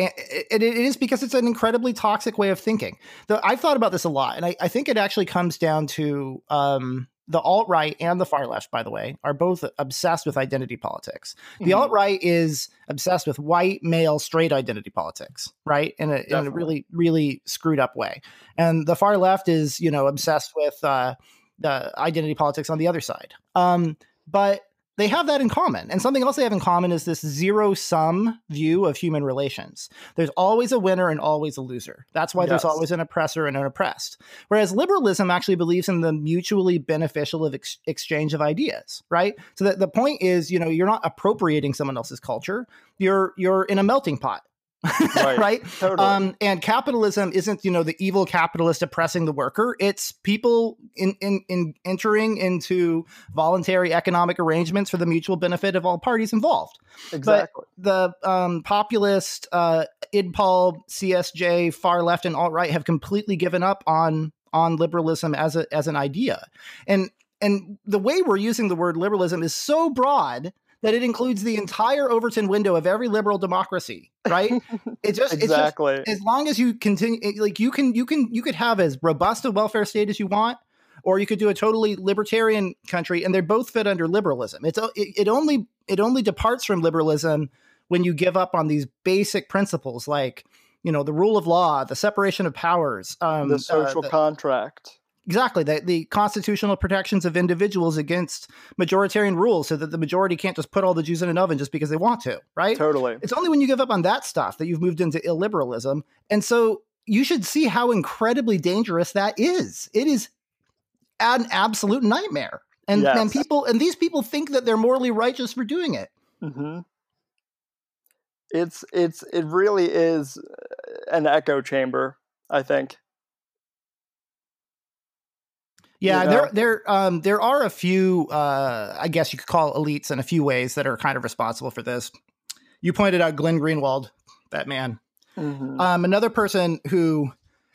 and it is because it's an incredibly toxic way of thinking. The, I've thought about this a lot, and I, I think it actually comes down to um, the alt right and the far left, by the way, are both obsessed with identity politics. The mm-hmm. alt right is obsessed with white, male, straight identity politics, right? In a, in a, really, really screwed up way. And the far left is, you know, obsessed with uh, the identity politics on the other side. Um, but they have that in common. And something else they have in common is this zero sum view of human relations. There's always a winner and always a loser. That's why yes. there's always an oppressor and an oppressed. Whereas liberalism actually believes in the mutually beneficial of ex- exchange of ideas, right? So that the point is, you know, you're not appropriating someone else's culture. You're you're in a melting pot right, right? Totally. Um, and capitalism isn't you know the evil capitalist oppressing the worker. It's people in, in in entering into voluntary economic arrangements for the mutual benefit of all parties involved. Exactly. but the um, populist uh, idpol csj far left and alt right have completely given up on on liberalism as a as an idea. And and the way we're using the word liberalism is so broad that it includes the entire Overton window of every liberal democracy, right? It just exactly it's just, as long as you continue, like you can you can you could have as robust a welfare state as you want, or you could do a totally libertarian country, and they both fit under liberalism. It's it, it only it only departs from liberalism when you give up on these basic principles like you know the rule of law, the separation of powers, um, the social uh, the, contract Exactly. The, the constitutional protections of individuals against majoritarian rules so that the majority can't just put all the Jews in an oven just because they want to, right? Totally. It's only when you give up on that stuff that you've moved into illiberalism. And so you should see how incredibly dangerous that is. It is an absolute nightmare. And, yes. and people and these people think that they're morally righteous for doing it. Mm-hmm. It's it's it really is an echo chamber, I think. Yeah, you know? there there um there are a few uh I guess you could call elites in a few ways that are kind of responsible for this. You pointed out Glenn Greenwald, that man. Mm-hmm. Um, another person who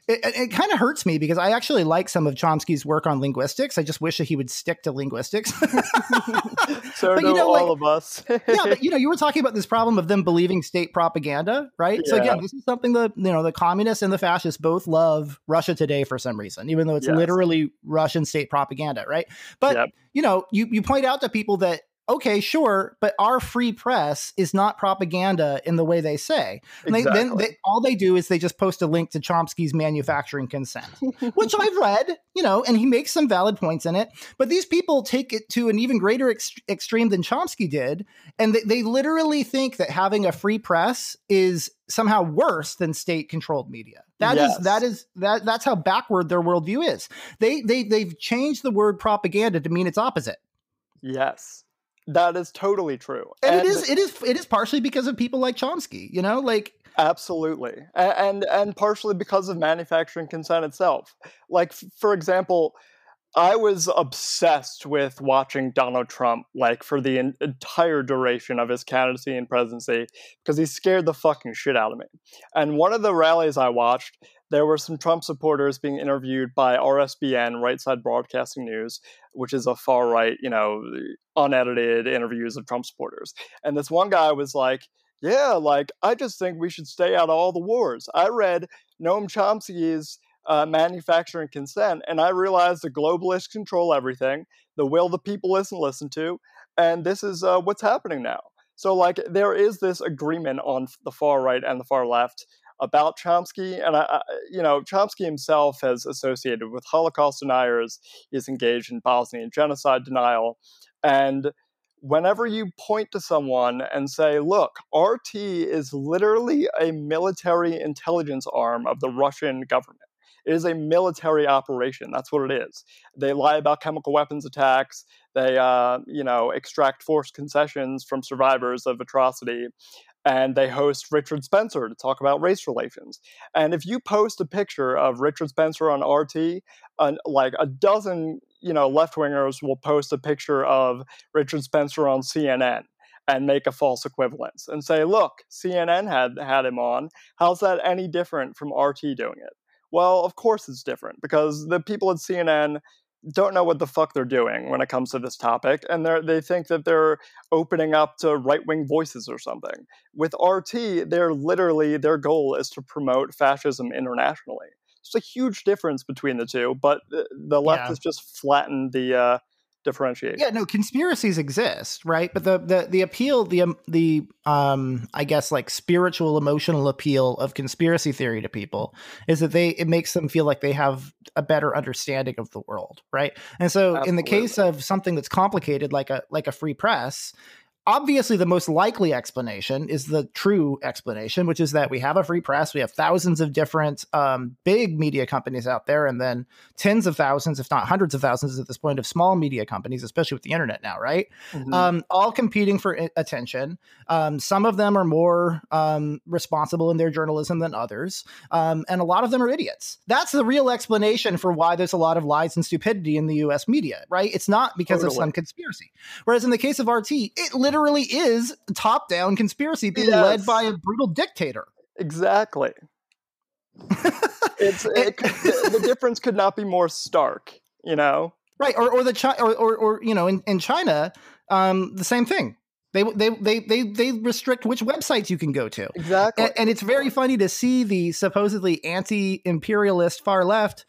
it, it kind of hurts me because I actually like some of Chomsky's work on linguistics. I just wish that he would stick to linguistics. so but, you know, all like, of us. yeah, but you know, you were talking about this problem of them believing state propaganda, right? Yeah. So again, this is something that you know the communists and the fascists both love Russia today for some reason, even though it's yes. literally Russian state propaganda, right? But yep. you know, you you point out to people that okay, sure, but our free press is not propaganda in the way they say. And exactly. they, then they, all they do is they just post a link to Chomsky's manufacturing consent, which I've read, you know, and he makes some valid points in it. But these people take it to an even greater ex- extreme than Chomsky did, and they, they literally think that having a free press is somehow worse than state-controlled media. That yes. is that is that that's how backward their worldview is. They they they've changed the word propaganda to mean its opposite. Yes. That is totally true. And, and, it is it is it is partially because of people like Chomsky, you know, like absolutely. And and, and partially because of manufacturing consent itself. Like for example, I was obsessed with watching Donald Trump like for the entire duration of his candidacy and presidency because he scared the fucking shit out of me. And one of the rallies I watched, there were some Trump supporters being interviewed by RSBN, Right Side Broadcasting News, which is a far right, you know, unedited interviews of Trump supporters. And this one guy was like, yeah, like, I just think we should stay out of all the wars. I read Noam Chomsky's uh, Manufacturing Consent, and I realized the globalists control everything, the will the people isn't listened to, and this is uh, what's happening now. So, like, there is this agreement on the far right and the far left about Chomsky. And, I, I, you know, Chomsky himself has associated with Holocaust deniers. He's engaged in Bosnian genocide denial. And whenever you point to someone and say, look, RT is literally a military intelligence arm of the Russian government. It is a military operation. That's what it is. They lie about chemical weapons attacks. They, uh, you know, extract forced concessions from survivors of atrocity and they host Richard Spencer to talk about race relations. And if you post a picture of Richard Spencer on RT, uh, like a dozen, you know, left wingers will post a picture of Richard Spencer on CNN and make a false equivalence and say, look, CNN had had him on. How's that any different from RT doing it? Well, of course it's different because the people at CNN don't know what the fuck they're doing when it comes to this topic, and they they think that they're opening up to right wing voices or something. With RT, they're literally their goal is to promote fascism internationally. It's a huge difference between the two, but the left yeah. has just flattened the uh, differentiate. Yeah, no, conspiracies exist, right? But the the the appeal, the um, the um, I guess like spiritual, emotional appeal of conspiracy theory to people is that they it makes them feel like they have a better understanding of the world, right? And so, Absolutely. in the case of something that's complicated, like a like a free press, obviously the most likely explanation is the true explanation which is that we have a free press we have thousands of different um, big media companies out there and then tens of thousands if not hundreds of thousands at this point of small media companies especially with the internet now right? Mm-hmm. um, all competing for attention. Um, some of them are more um, responsible in their journalism than others. Um, and a lot of them are idiots. That's the real explanation for why there's a lot of lies and stupidity in the us media right? It's not because totally. of some conspiracy. Whereas in the case of rt it literally literally is top down conspiracy being yes. led by a brutal dictator. Exactly. it's it the, the difference could not be more stark, you know. Right, or or the Chi- or, or or you know in in China, um, the same thing. They, they they they they restrict which websites you can go to. Exactly. And, and it's very funny to see the supposedly anti-imperialist far left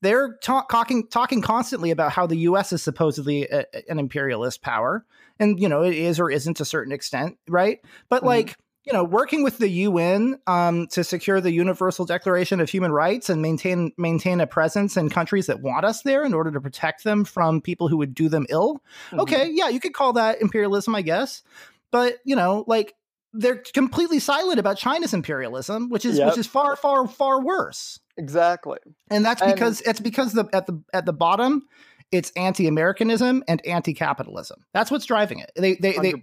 they're talk, talking talking constantly about how the U.S. is supposedly a, an imperialist power, and you know it is or isn't to a certain extent, right? But mm-hmm. like you know, working with the UN um, to secure the Universal Declaration of Human Rights and maintain maintain a presence in countries that want us there in order to protect them from people who would do them ill. Mm-hmm. Okay, yeah, you could call that imperialism, I guess. But you know, like they're completely silent about China's imperialism, which is yep. which is far, far, far worse. Exactly. And that's because and, it's because the at the at the bottom, it's anti-Americanism and anti-capitalism. That's what's driving it. They they, 100%. they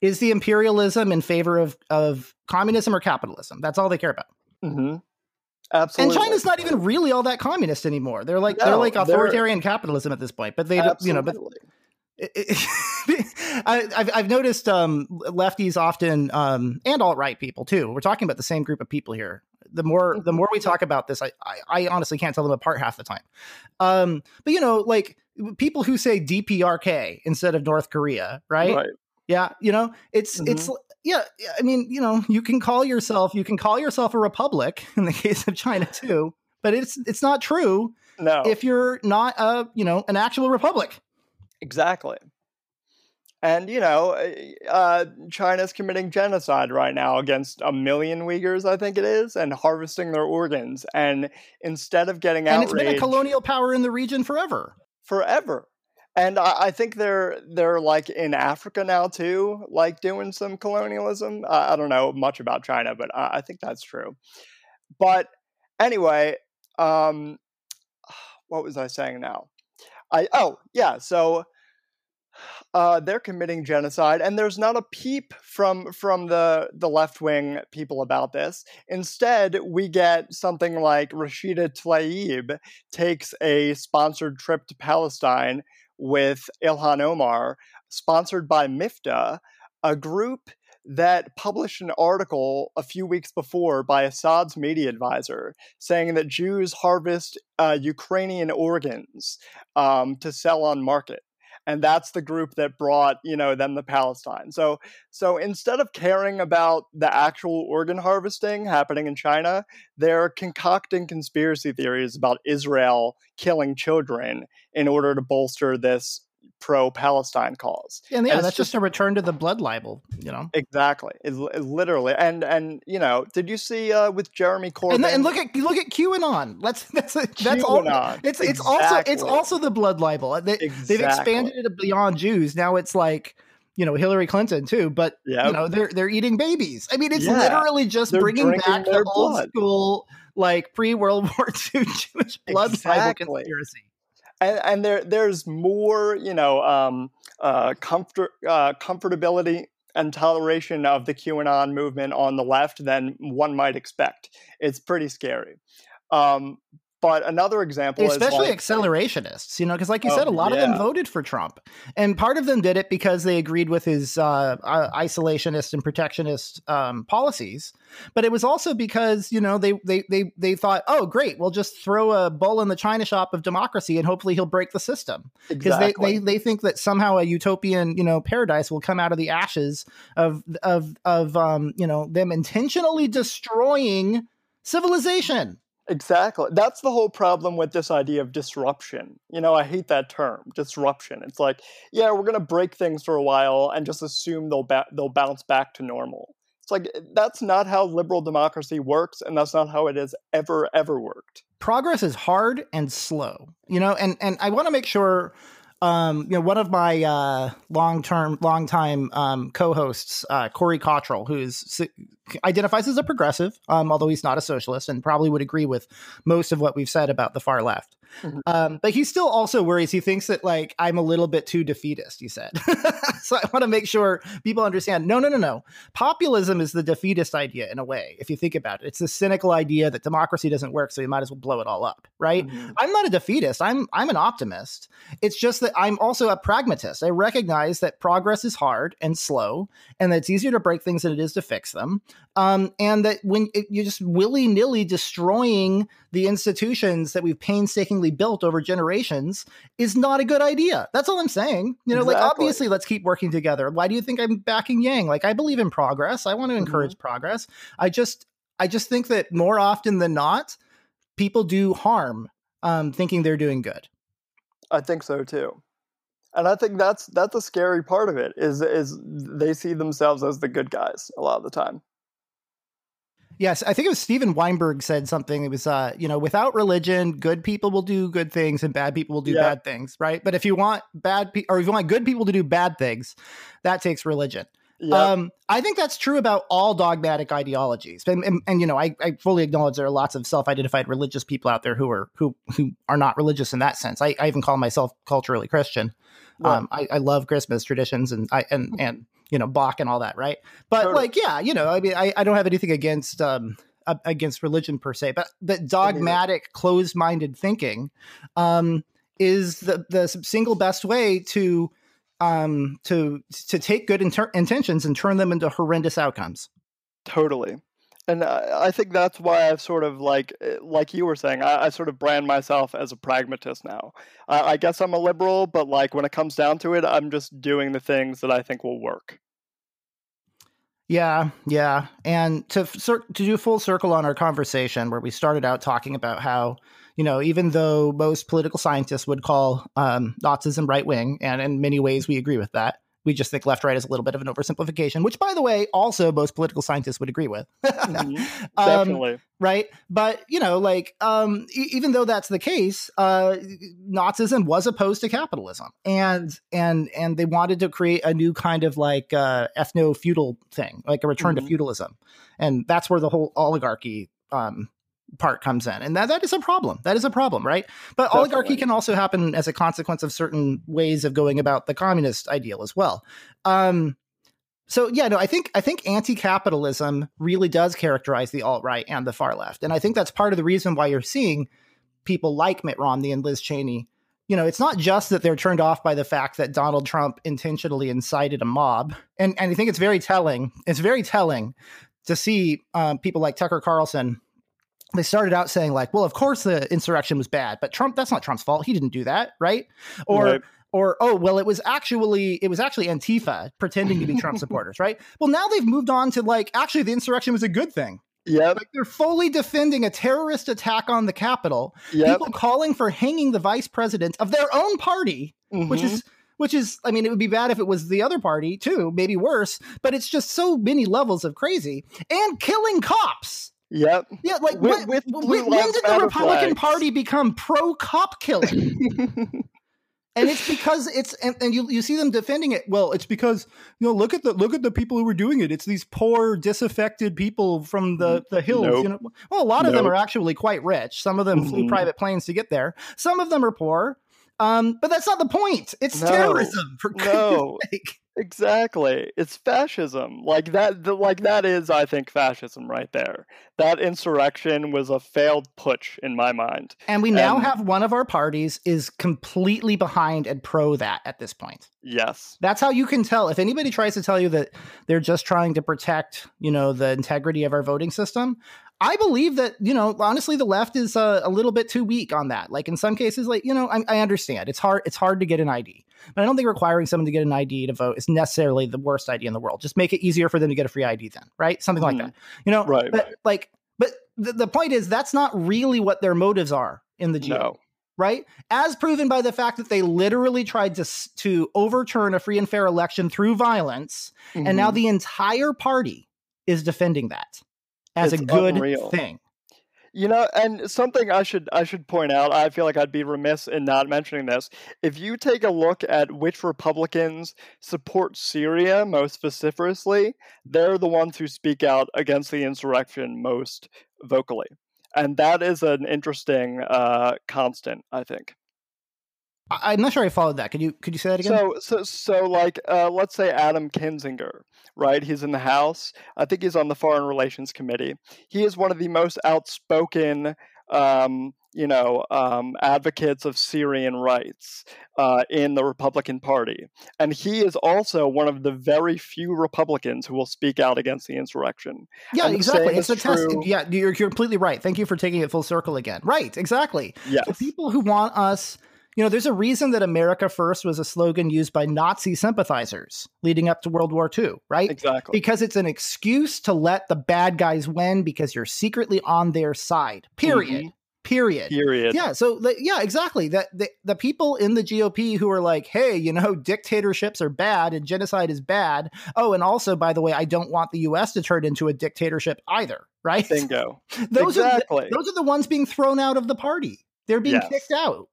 is the imperialism in favor of of communism or capitalism. That's all they care about. Mm-hmm. Absolutely. And China's not even really all that communist anymore. They're like no, they're like authoritarian they're, capitalism at this point. But they absolutely. you know but I, have I've noticed um, lefties often um, and alt right people too. We're talking about the same group of people here. The more the more we talk about this, I, I, I honestly can't tell them apart half the time. Um, but you know, like people who say DPRK instead of North Korea, right? right. Yeah, you know, it's mm-hmm. it's yeah. I mean, you know, you can call yourself you can call yourself a republic in the case of China too, but it's it's not true. No, if you're not a you know an actual republic. Exactly. And, you know, eh, uh, China's committing genocide right now against a million Uyghurs, I think it is, and harvesting their organs. And instead of getting out. And it's been a colonial power in the region forever. Forever. And I, I think they're they're like in Africa now too, like doing some colonialism. Uh, I don't know much about China, but I, I think that's true. But anyway, um, what was I saying now? I oh yeah, so uh, they're committing genocide, and there's not a peep from from the the left wing people about this. Instead, we get something like Rashida Tlaib takes a sponsored trip to Palestine with Ilhan Omar, sponsored by MIFTA, a group that published an article a few weeks before by Assad's media advisor saying that Jews harvest uh, Ukrainian organs um, to sell on market and that's the group that brought you know them to Palestine. So so instead of caring about the actual organ harvesting happening in China, they're concocting conspiracy theories about Israel killing children in order to bolster this pro-Palestine cause. And yeah, and that's just, just, a return to the blood libel, you know. Exactly, it's, it's literally, and and you know, did you see uh, with Jeremy Corbyn? And, and, look at look at QAnon. Let's that's that's QAnon. all. It's it's exactly. also it's also the blood libel. They, exactly. They've expanded it beyond Jews. Now it's like you know Hillary Clinton too, but yep. you know they're they're eating babies. I mean, it's yeah. literally just they're bringing back the old blood. school like pre World War II Jewish blood exactly. conspiracy and, and there there's more you know um, uh, comfort uh, comfortability and toleration of the QAnon movement on the left than one might expect. It's pretty scary. Um, but another example especially like, accelerationists, you know, because like you Oh, said, a lot of them voted for Trump, and part of them did it because they agreed with his uh, uh, isolationist and protectionist um, policies. But it was also because you know they they they they thought, oh great, we'll just throw a bull in the china shop of democracy, and hopefully he'll break the system because exactly. they, they they think that somehow a utopian you know paradise will come out of the ashes of of of um you know them intentionally destroying civilization. Exactly. That's the whole problem with this idea of disruption. You know, I hate that term, disruption. It's like, yeah, we're going to break things for a while and just assume they'll ba- they'll bounce back to normal. It's like eh, that's not how liberal democracy works and that's not how it has ever ever worked. progress is hard and slow you know and and i want to make sure um you know one of my uh long term long time um co-hosts uh corey cottrell who's identifies as a progressive um although he's not a socialist and probably would agree with most of what we've said about the far left Mhm. um but he still also worries he thinks that like i'm a little bit too defeatist he said so i want to make sure people understand no no no no populism is the defeatist idea in a way if you think about it it's the cynical idea that democracy doesn't work so you might as well blow it all up right Mhm. I'm not a defeatist. I'm I'm an optimist. It's just that I'm also a pragmatist. I recognize that progress is hard and slow, and that it's easier to break things than it is to fix them. Um, and that when it, you're just willy nilly destroying the institutions that we've painstakingly built over generations is not a good idea. That's all I'm saying. You know, like obviously, let's keep working together. Why do you think I'm backing Yang? Like I believe in progress. I want to encourage progress. I just I just think that more often than not, people do harm um, thinking they're doing good. I think so too. And I think that's that's a scary part of it is is they see themselves as the good guys a lot of the time. Yes, I think it was Steven Weinberg said something. It was, uh, you know, without religion, good people will do good things and bad people will do Yeah. bad things, right? But if you want bad people, or if you want good people to do bad things, that takes religion. Yeah. Um, I think that's true about all dogmatic ideologies, and, and, and you know, I, I fully acknowledge there are lots of self-identified religious people out there who are who who are not religious in that sense. I, I even call myself culturally Christian. Right. Um, I, I love Christmas traditions and I and and you know Bach and all that, right? But Totally. like, yeah, you know, I mean, I, I don't have anything against um against religion per se, but that dogmatic, closed-minded thinking um is the the single best way to um to to take good inter- intentions and turn them into horrendous outcomes. Totally. And I, I think that's why I've sort of like, eh, like you were saying, I, I sort of brand myself as a pragmatist now. I, I guess I'm a liberal, but like when it comes down to it, I'm just doing the things that I think will work. Yeah, yeah, and to to do full circle on our conversation where we started out talking about how you know even though most political scientists would call um, Nazism right wing, and in many ways we agree with that, we just think left right is a little bit of an oversimplification, which by the way also most political scientists would agree with. Mhm. Um, Definitely. right but you know like um e- even though that's the case uh nazism was opposed to capitalism and and and they wanted to create a new kind of like uh ethno feudal thing like a return to Mhm. feudalism and that's where the whole oligarchy um part comes in and that that is a problem that is a problem right but oligarchy can also happen as a consequence of certain ways of going about the communist ideal as well um so yeah, no, I think I think anti-capitalism really does characterize the alt-right and the far left. And I think that's part of the reason why you're seeing people like Mitt Romney and Liz Cheney. You know, it's not just that they're turned off by the fact that Donald Trump intentionally incited a mob. And and I think it's very telling. It's very telling to see um, people like Tucker Carlson they started out saying like, well, of course the insurrection was bad, but Trump that's not Trump's fault. He didn't do that, right? Or Right. or oh well it was actually it was actually antifa pretending to be trump supporters right well now they've moved on to like actually the insurrection was a good thing Yeah, like they're fully defending a terrorist attack on the capitol Yep. people calling for hanging the vice president of their own party which Mhm. is which is i mean it would be bad if it was the other party too maybe worse but it's just so many levels of crazy and killing cops Yep. yeah like With- when, with when- when did the republican flags. party become pro cop killing and it's because it's and, and you you see them defending it. Well it's because you know look at the look at the people who were doing it. It's these poor disaffected people from the the hills Nope. you know? Well a lot of them are actually quite rich. Some of them flew Mhm. private planes to get there. Some of them are poor um but that's not the point it's No. terrorism for goodness No. sake Exactly. It's fascism. Like that the, like that is I think fascism right there. That insurrection was a failed putsch in my mind. And we now and, have one of our parties is completely behind and pro that at this point. Yes. That's how you can tell if anybody tries to tell you that they're just trying to protect, you know, the integrity of our voting system. I believe that you know honestly the left is uh, a little bit too weak on that. Like in some cases, like you know I, I, understand it's hard it's hard to get an ID, but I don't think requiring someone to get an ID to vote is necessarily the worst idea in the world. Just make it easier for them to get a free ID, then right? Something mm-hmm. like that. You know, right? But like, but the, the point is that's not really what their motives are in the GO. No. Right, as proven by the fact that they literally tried to to overturn a free and fair election through violence, mm-hmm. and now mm-hmm. the entire party is defending that as it's a good unreal. thing. You know, and something I should I should point out, I feel like I'd be remiss in not mentioning this. If you take a look at which Republicans support Syria most vociferously, they're the ones who speak out against the insurrection most vocally. And that is an interesting uh, constant, I think. I'm not sure I followed that. Could you could you say that again? So so so like uh, let's say Adam Kinzinger, right? He's in the House. I think he's on the Foreign Relations Committee. He is one of the most outspoken, um, you know, um, advocates of Syrian rights uh, in the Republican Party, and he is also one of the very few Republicans who will speak out against the insurrection. Yeah, and exactly. It's a test. Yeah, you're, you're completely right. Thank you for taking it full circle again. Right, exactly. Yes. The people who want us you know, there's a reason that America First was a slogan used by Nazi sympathizers leading up to World War II, right? Exactly. Because it's an excuse to let the bad guys win because you're secretly on their side. Period. Mm-hmm. Period. Period. Yeah. So, yeah, exactly. That the, the people in the GOP who are like, hey, you know, dictatorships are bad and genocide is bad. Oh, and also, by the way, I don't want the U.S. to turn into a dictatorship either. Right. Bingo. those exactly. are the, those are the ones being thrown out of the party. They're being yes. kicked out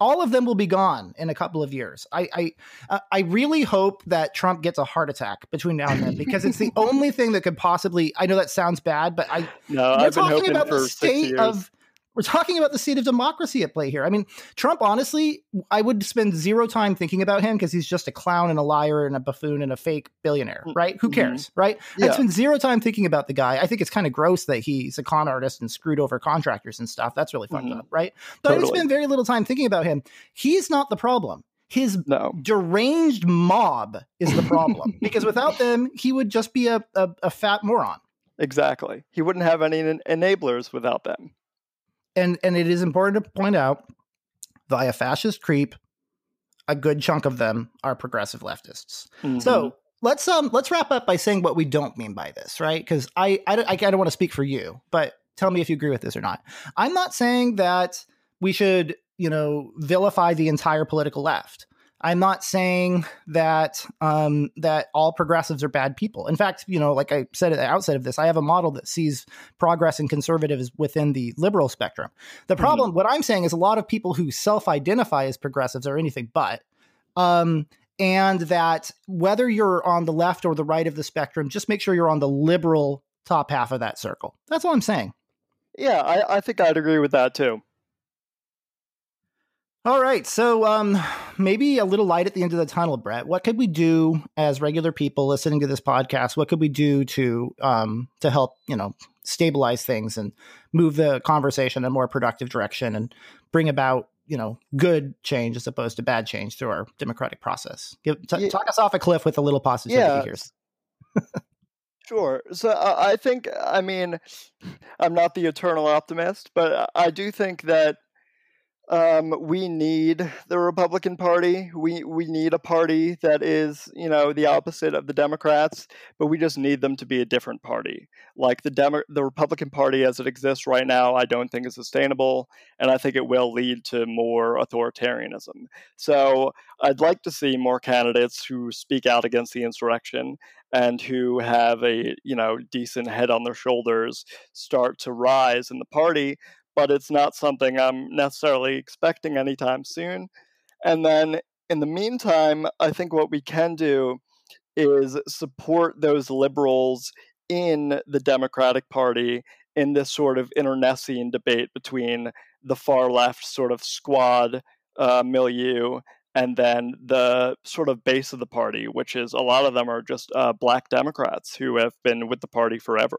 all of them will be gone in a couple of years. I I, uh, I really hope that Trump gets a heart attack between now and then because it's the only thing that could possibly. I know that sounds bad, but I no, I've been hoping about for the state of we're talking about the state of democracy at play here. I mean, Trump, honestly, I would spend zero time thinking about him because he's just a clown and a liar and a buffoon and a fake billionaire, mm, right? Who mm-hmm. cares, mm-hmm. right? Yeah. I spend zero time thinking about the guy. I think it's kind of gross that he's a con artist and screwed over contractors and stuff. That's really fucked mm-hmm. up, right? But totally. I would spend very little time thinking about him. He's not the problem. His no. deranged mob is the problem because without them, he would just be a, a, a fat moron. Exactly. He wouldn't have any enablers without them and and it is important to point out via fascist creep a good chunk of them are progressive leftists. Mm-hmm. so let's um let's wrap up by saying what we don't mean by this right? Because I, I i don't want to speak for you but tell me if you agree with this or not. I'm not saying that we should you know vilify the entire political left I'm not saying that um, that all progressives are bad people. In fact, you know, like I said at the outset of this, I have a model that sees progress and conservatives within the liberal spectrum. The mm-hmm. problem, mm-hmm. what I'm saying, is a lot of people who self-identify as progressives are anything but. Um, and that whether you're on the left or the right of the spectrum, just make sure you're on the liberal top half of that circle. That's all I'm saying. Yeah, I, I think I'd agree with that too. All right. So um, maybe a little light at the end of the tunnel, Brett. What could we do as regular people listening to this podcast? What could we do to um, to help you know stabilize things and move the conversation in a more productive direction and bring about you know good change as opposed to bad change through our democratic process? Give, t- yeah. Talk us off a cliff with a little positivity yeah. here. Sure. So uh, I think, I mean, I'm not the eternal optimist, but I do think that um, we need the Republican Party. We we need a party that is, you know, the opposite of the Democrats, but we just need them to be a different party. Like the Demo- the Republican Party as it exists right now, I don't think is sustainable, and I think it will lead to more authoritarianism. So I'd like to see more candidates who speak out against the insurrection and who have a you know decent head on their shoulders start to rise in the party but it's not something I'm necessarily expecting anytime soon. And then in the meantime, I think what we can do is support those liberals in the Democratic Party in this sort of internecine debate between the far left sort of squad uh, milieu and then the sort of base of the party, which is a lot of them are just uh, black Democrats who have been with the party forever.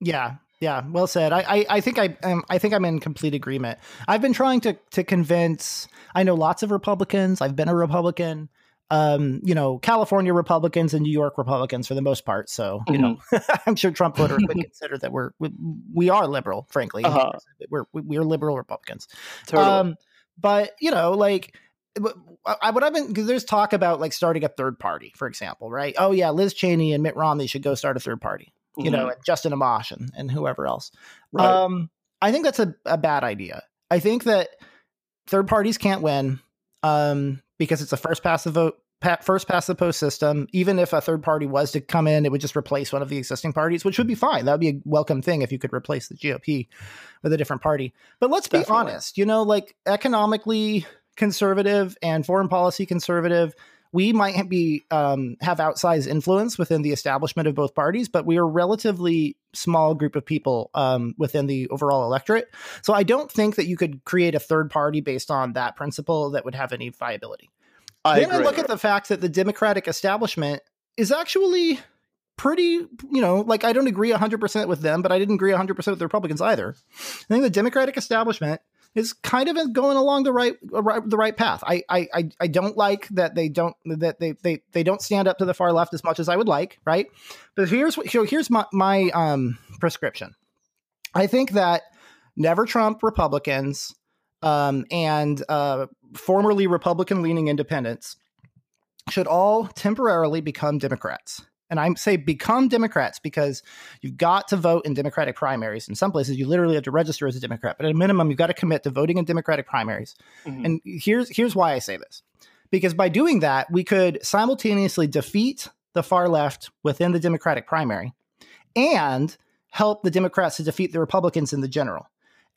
Yeah, yeah, well said. I, I, I think I, um, I think I'm in complete agreement. I've been trying to to convince. I know lots of Republicans. I've been a Republican. Um, you know, California Republicans and New York Republicans for the most part. So, you know, Mm-hmm. I'm sure Trump voters would consider that we're we, we are liberal. Frankly, Uh-huh. we're we're liberal Republicans. Totally. Um, but you know, like I, what I've been because there's talk about like starting a third party, for example, right? Oh yeah, Liz Cheney and Mitt Romney should go start a third party. You know, and Justin Amash and, and whoever else. Mm-hmm. right. Um, I think that's a, a bad idea. I think that third parties can't win um, because it's a first past the vote, first past the post system. Even if a third party was to come in, it would just replace one of the existing parties, which would be fine. That would be a welcome thing if you could replace the GOP with a different party. But let's be Definitely. honest, you know, like economically conservative and foreign policy conservative. We might be um, have outsized influence within the establishment of both parties, but we are a relatively small group of people um, within the overall electorate. So I don't think that you could create a third party based on that principle that would have any viability. I then agree. I look at the fact that the Democratic establishment is actually pretty, you know, like I don't agree 100% with them, but I didn't agree 100% with the Republicans either. I think the Democratic establishment is kind of going along the right the right path. I I I- don't like that they don't that they they they don't stand up to the far left as much as I would like, right? But here's here- here's my my um prescription. I think that never Trump Republicans um, and uh, formerly Republican leaning independents should all temporarily become Democrats. And I say become Democrats because you've got to vote in Democratic primaries. In some places, you literally have to register as a Democrat, but at a minimum, you've got to commit to voting in Democratic primaries. Mhm. And here's here's why I say this. Because by doing that, we could simultaneously defeat the far left within the Democratic primary and help the Democrats to defeat the Republicans in the general.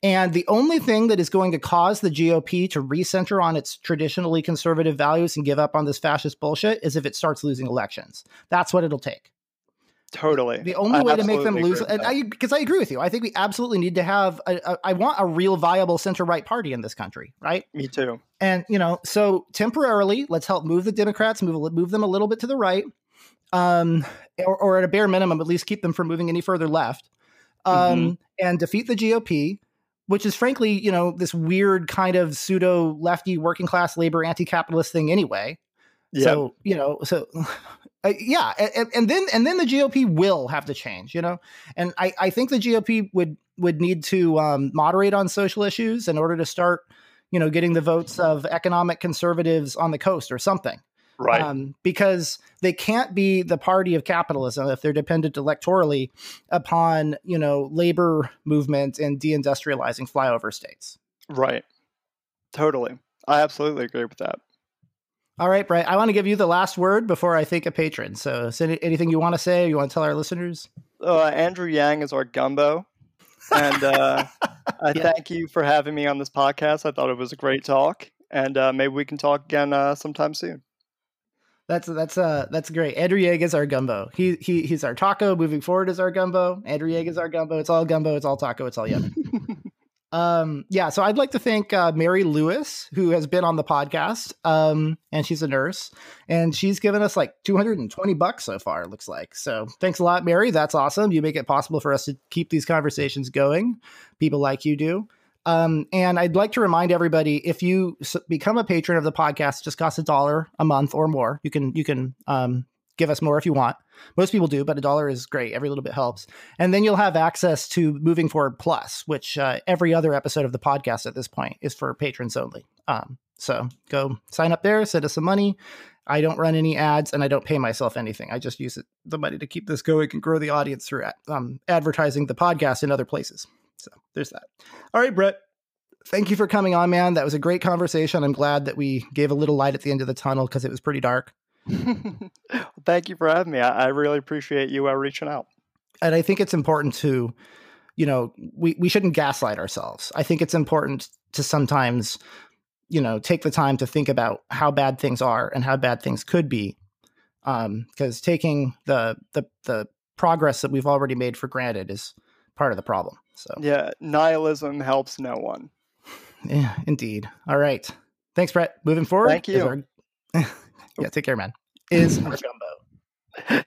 And the only thing that is going to cause the GOP to recenter on its traditionally conservative values and give up on this fascist bullshit is if it starts losing elections. That's what it'll take. totally. The only I way to make them lose, and. I because I agree with you. I think we absolutely need to have. A, a, I want a real viable center right party in this country, right? Me too. And you know, so temporarily, let's help move the Democrats, move move them a little bit to the right, um, or, or at a bare minimum, at least keep them from moving any further left, um, and defeat the GOP, which is frankly, you know, this weird kind of pseudo lefty working class labor anti capitalist thing anyway. Yeah. So you know, so uh, yeah, and, and then and then the GOP will have to change, you know, and I I think the GOP would would need to um, moderate on social issues in order to start, you know, getting the votes of economic conservatives on the coast or something, right. um, because they can't be the party of capitalism if they're dependent electorally upon you know labor movement and deindustrializing flyover states. right. Totally. I absolutely agree with that. All right, Brett, I want to give you the last word before I thank a patron. So, anything you want to say? You want to tell our listeners? Uh, Andrew Yang is our gumbo. And uh, I Yeah. thank you for having me on this podcast. I thought it was a great talk. And uh, maybe we can talk again uh, sometime soon. That's that's uh that's great. Andrew Yang is our gumbo. He he he's our taco. Moving forward is our gumbo. Andrew Yang is our gumbo. It's all gumbo. It's all taco. It's all yummy. um yeah. So I'd like to thank uh, Mary Lewis who has been on the podcast. Um and she's a nurse and she's given us like two hundred and twenty bucks so far. It looks like. So thanks a lot, Mary. That's awesome. You make it possible for us to keep these conversations going. People like you do. Um, and I'd like to remind everybody if you become a patron of the podcast, just costs a dollar a month or more. You can you can um, give us more if you want. Most people do, but a dollar is great. Every little bit helps. And then you'll have access to Moving Forward Plus, which uh, every other episode of the podcast at this point is for patrons only. Um, so go sign up there, send us some money. I don't run any ads and I don't pay myself anything. I just use it, the money to keep this going and grow the audience through um, advertising the podcast in other places. So there's that. All right, Brett. Thank you for coming on, man. That was a great conversation. I'm glad that we gave a little light at the end of the tunnel because it was pretty dark. thank you for having me. I, I really appreciate you uh, reaching out. And I think it's important to, you know, we, we shouldn't gaslight ourselves. I think it's important to sometimes, you know, take the time to think about how bad things are and how bad things could be. Um, because taking the the the progress that we've already made for granted is part of the problem. So Yeah, nihilism helps no one. yeah, indeed. All right. Thanks, Brett. Moving forward. Thank you. Our, yeah, take care, man. Is our gumbo.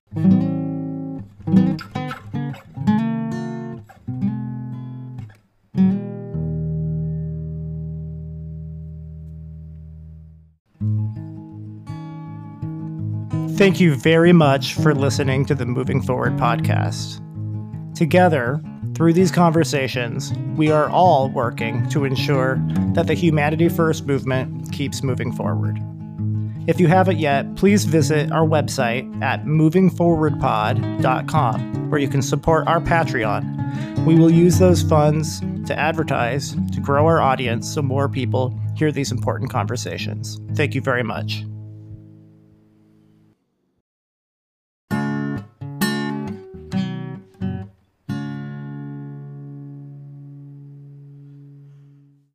Thank you very much for listening to the Moving Forward podcast. Together, through these conversations, we are all working to ensure that the Humanity First movement keeps moving forward. If you haven't yet, please visit our website at movingforwardpod.com where you can support our Patreon. We will use those funds to advertise, to grow our audience so more people hear these important conversations. Thank you very much.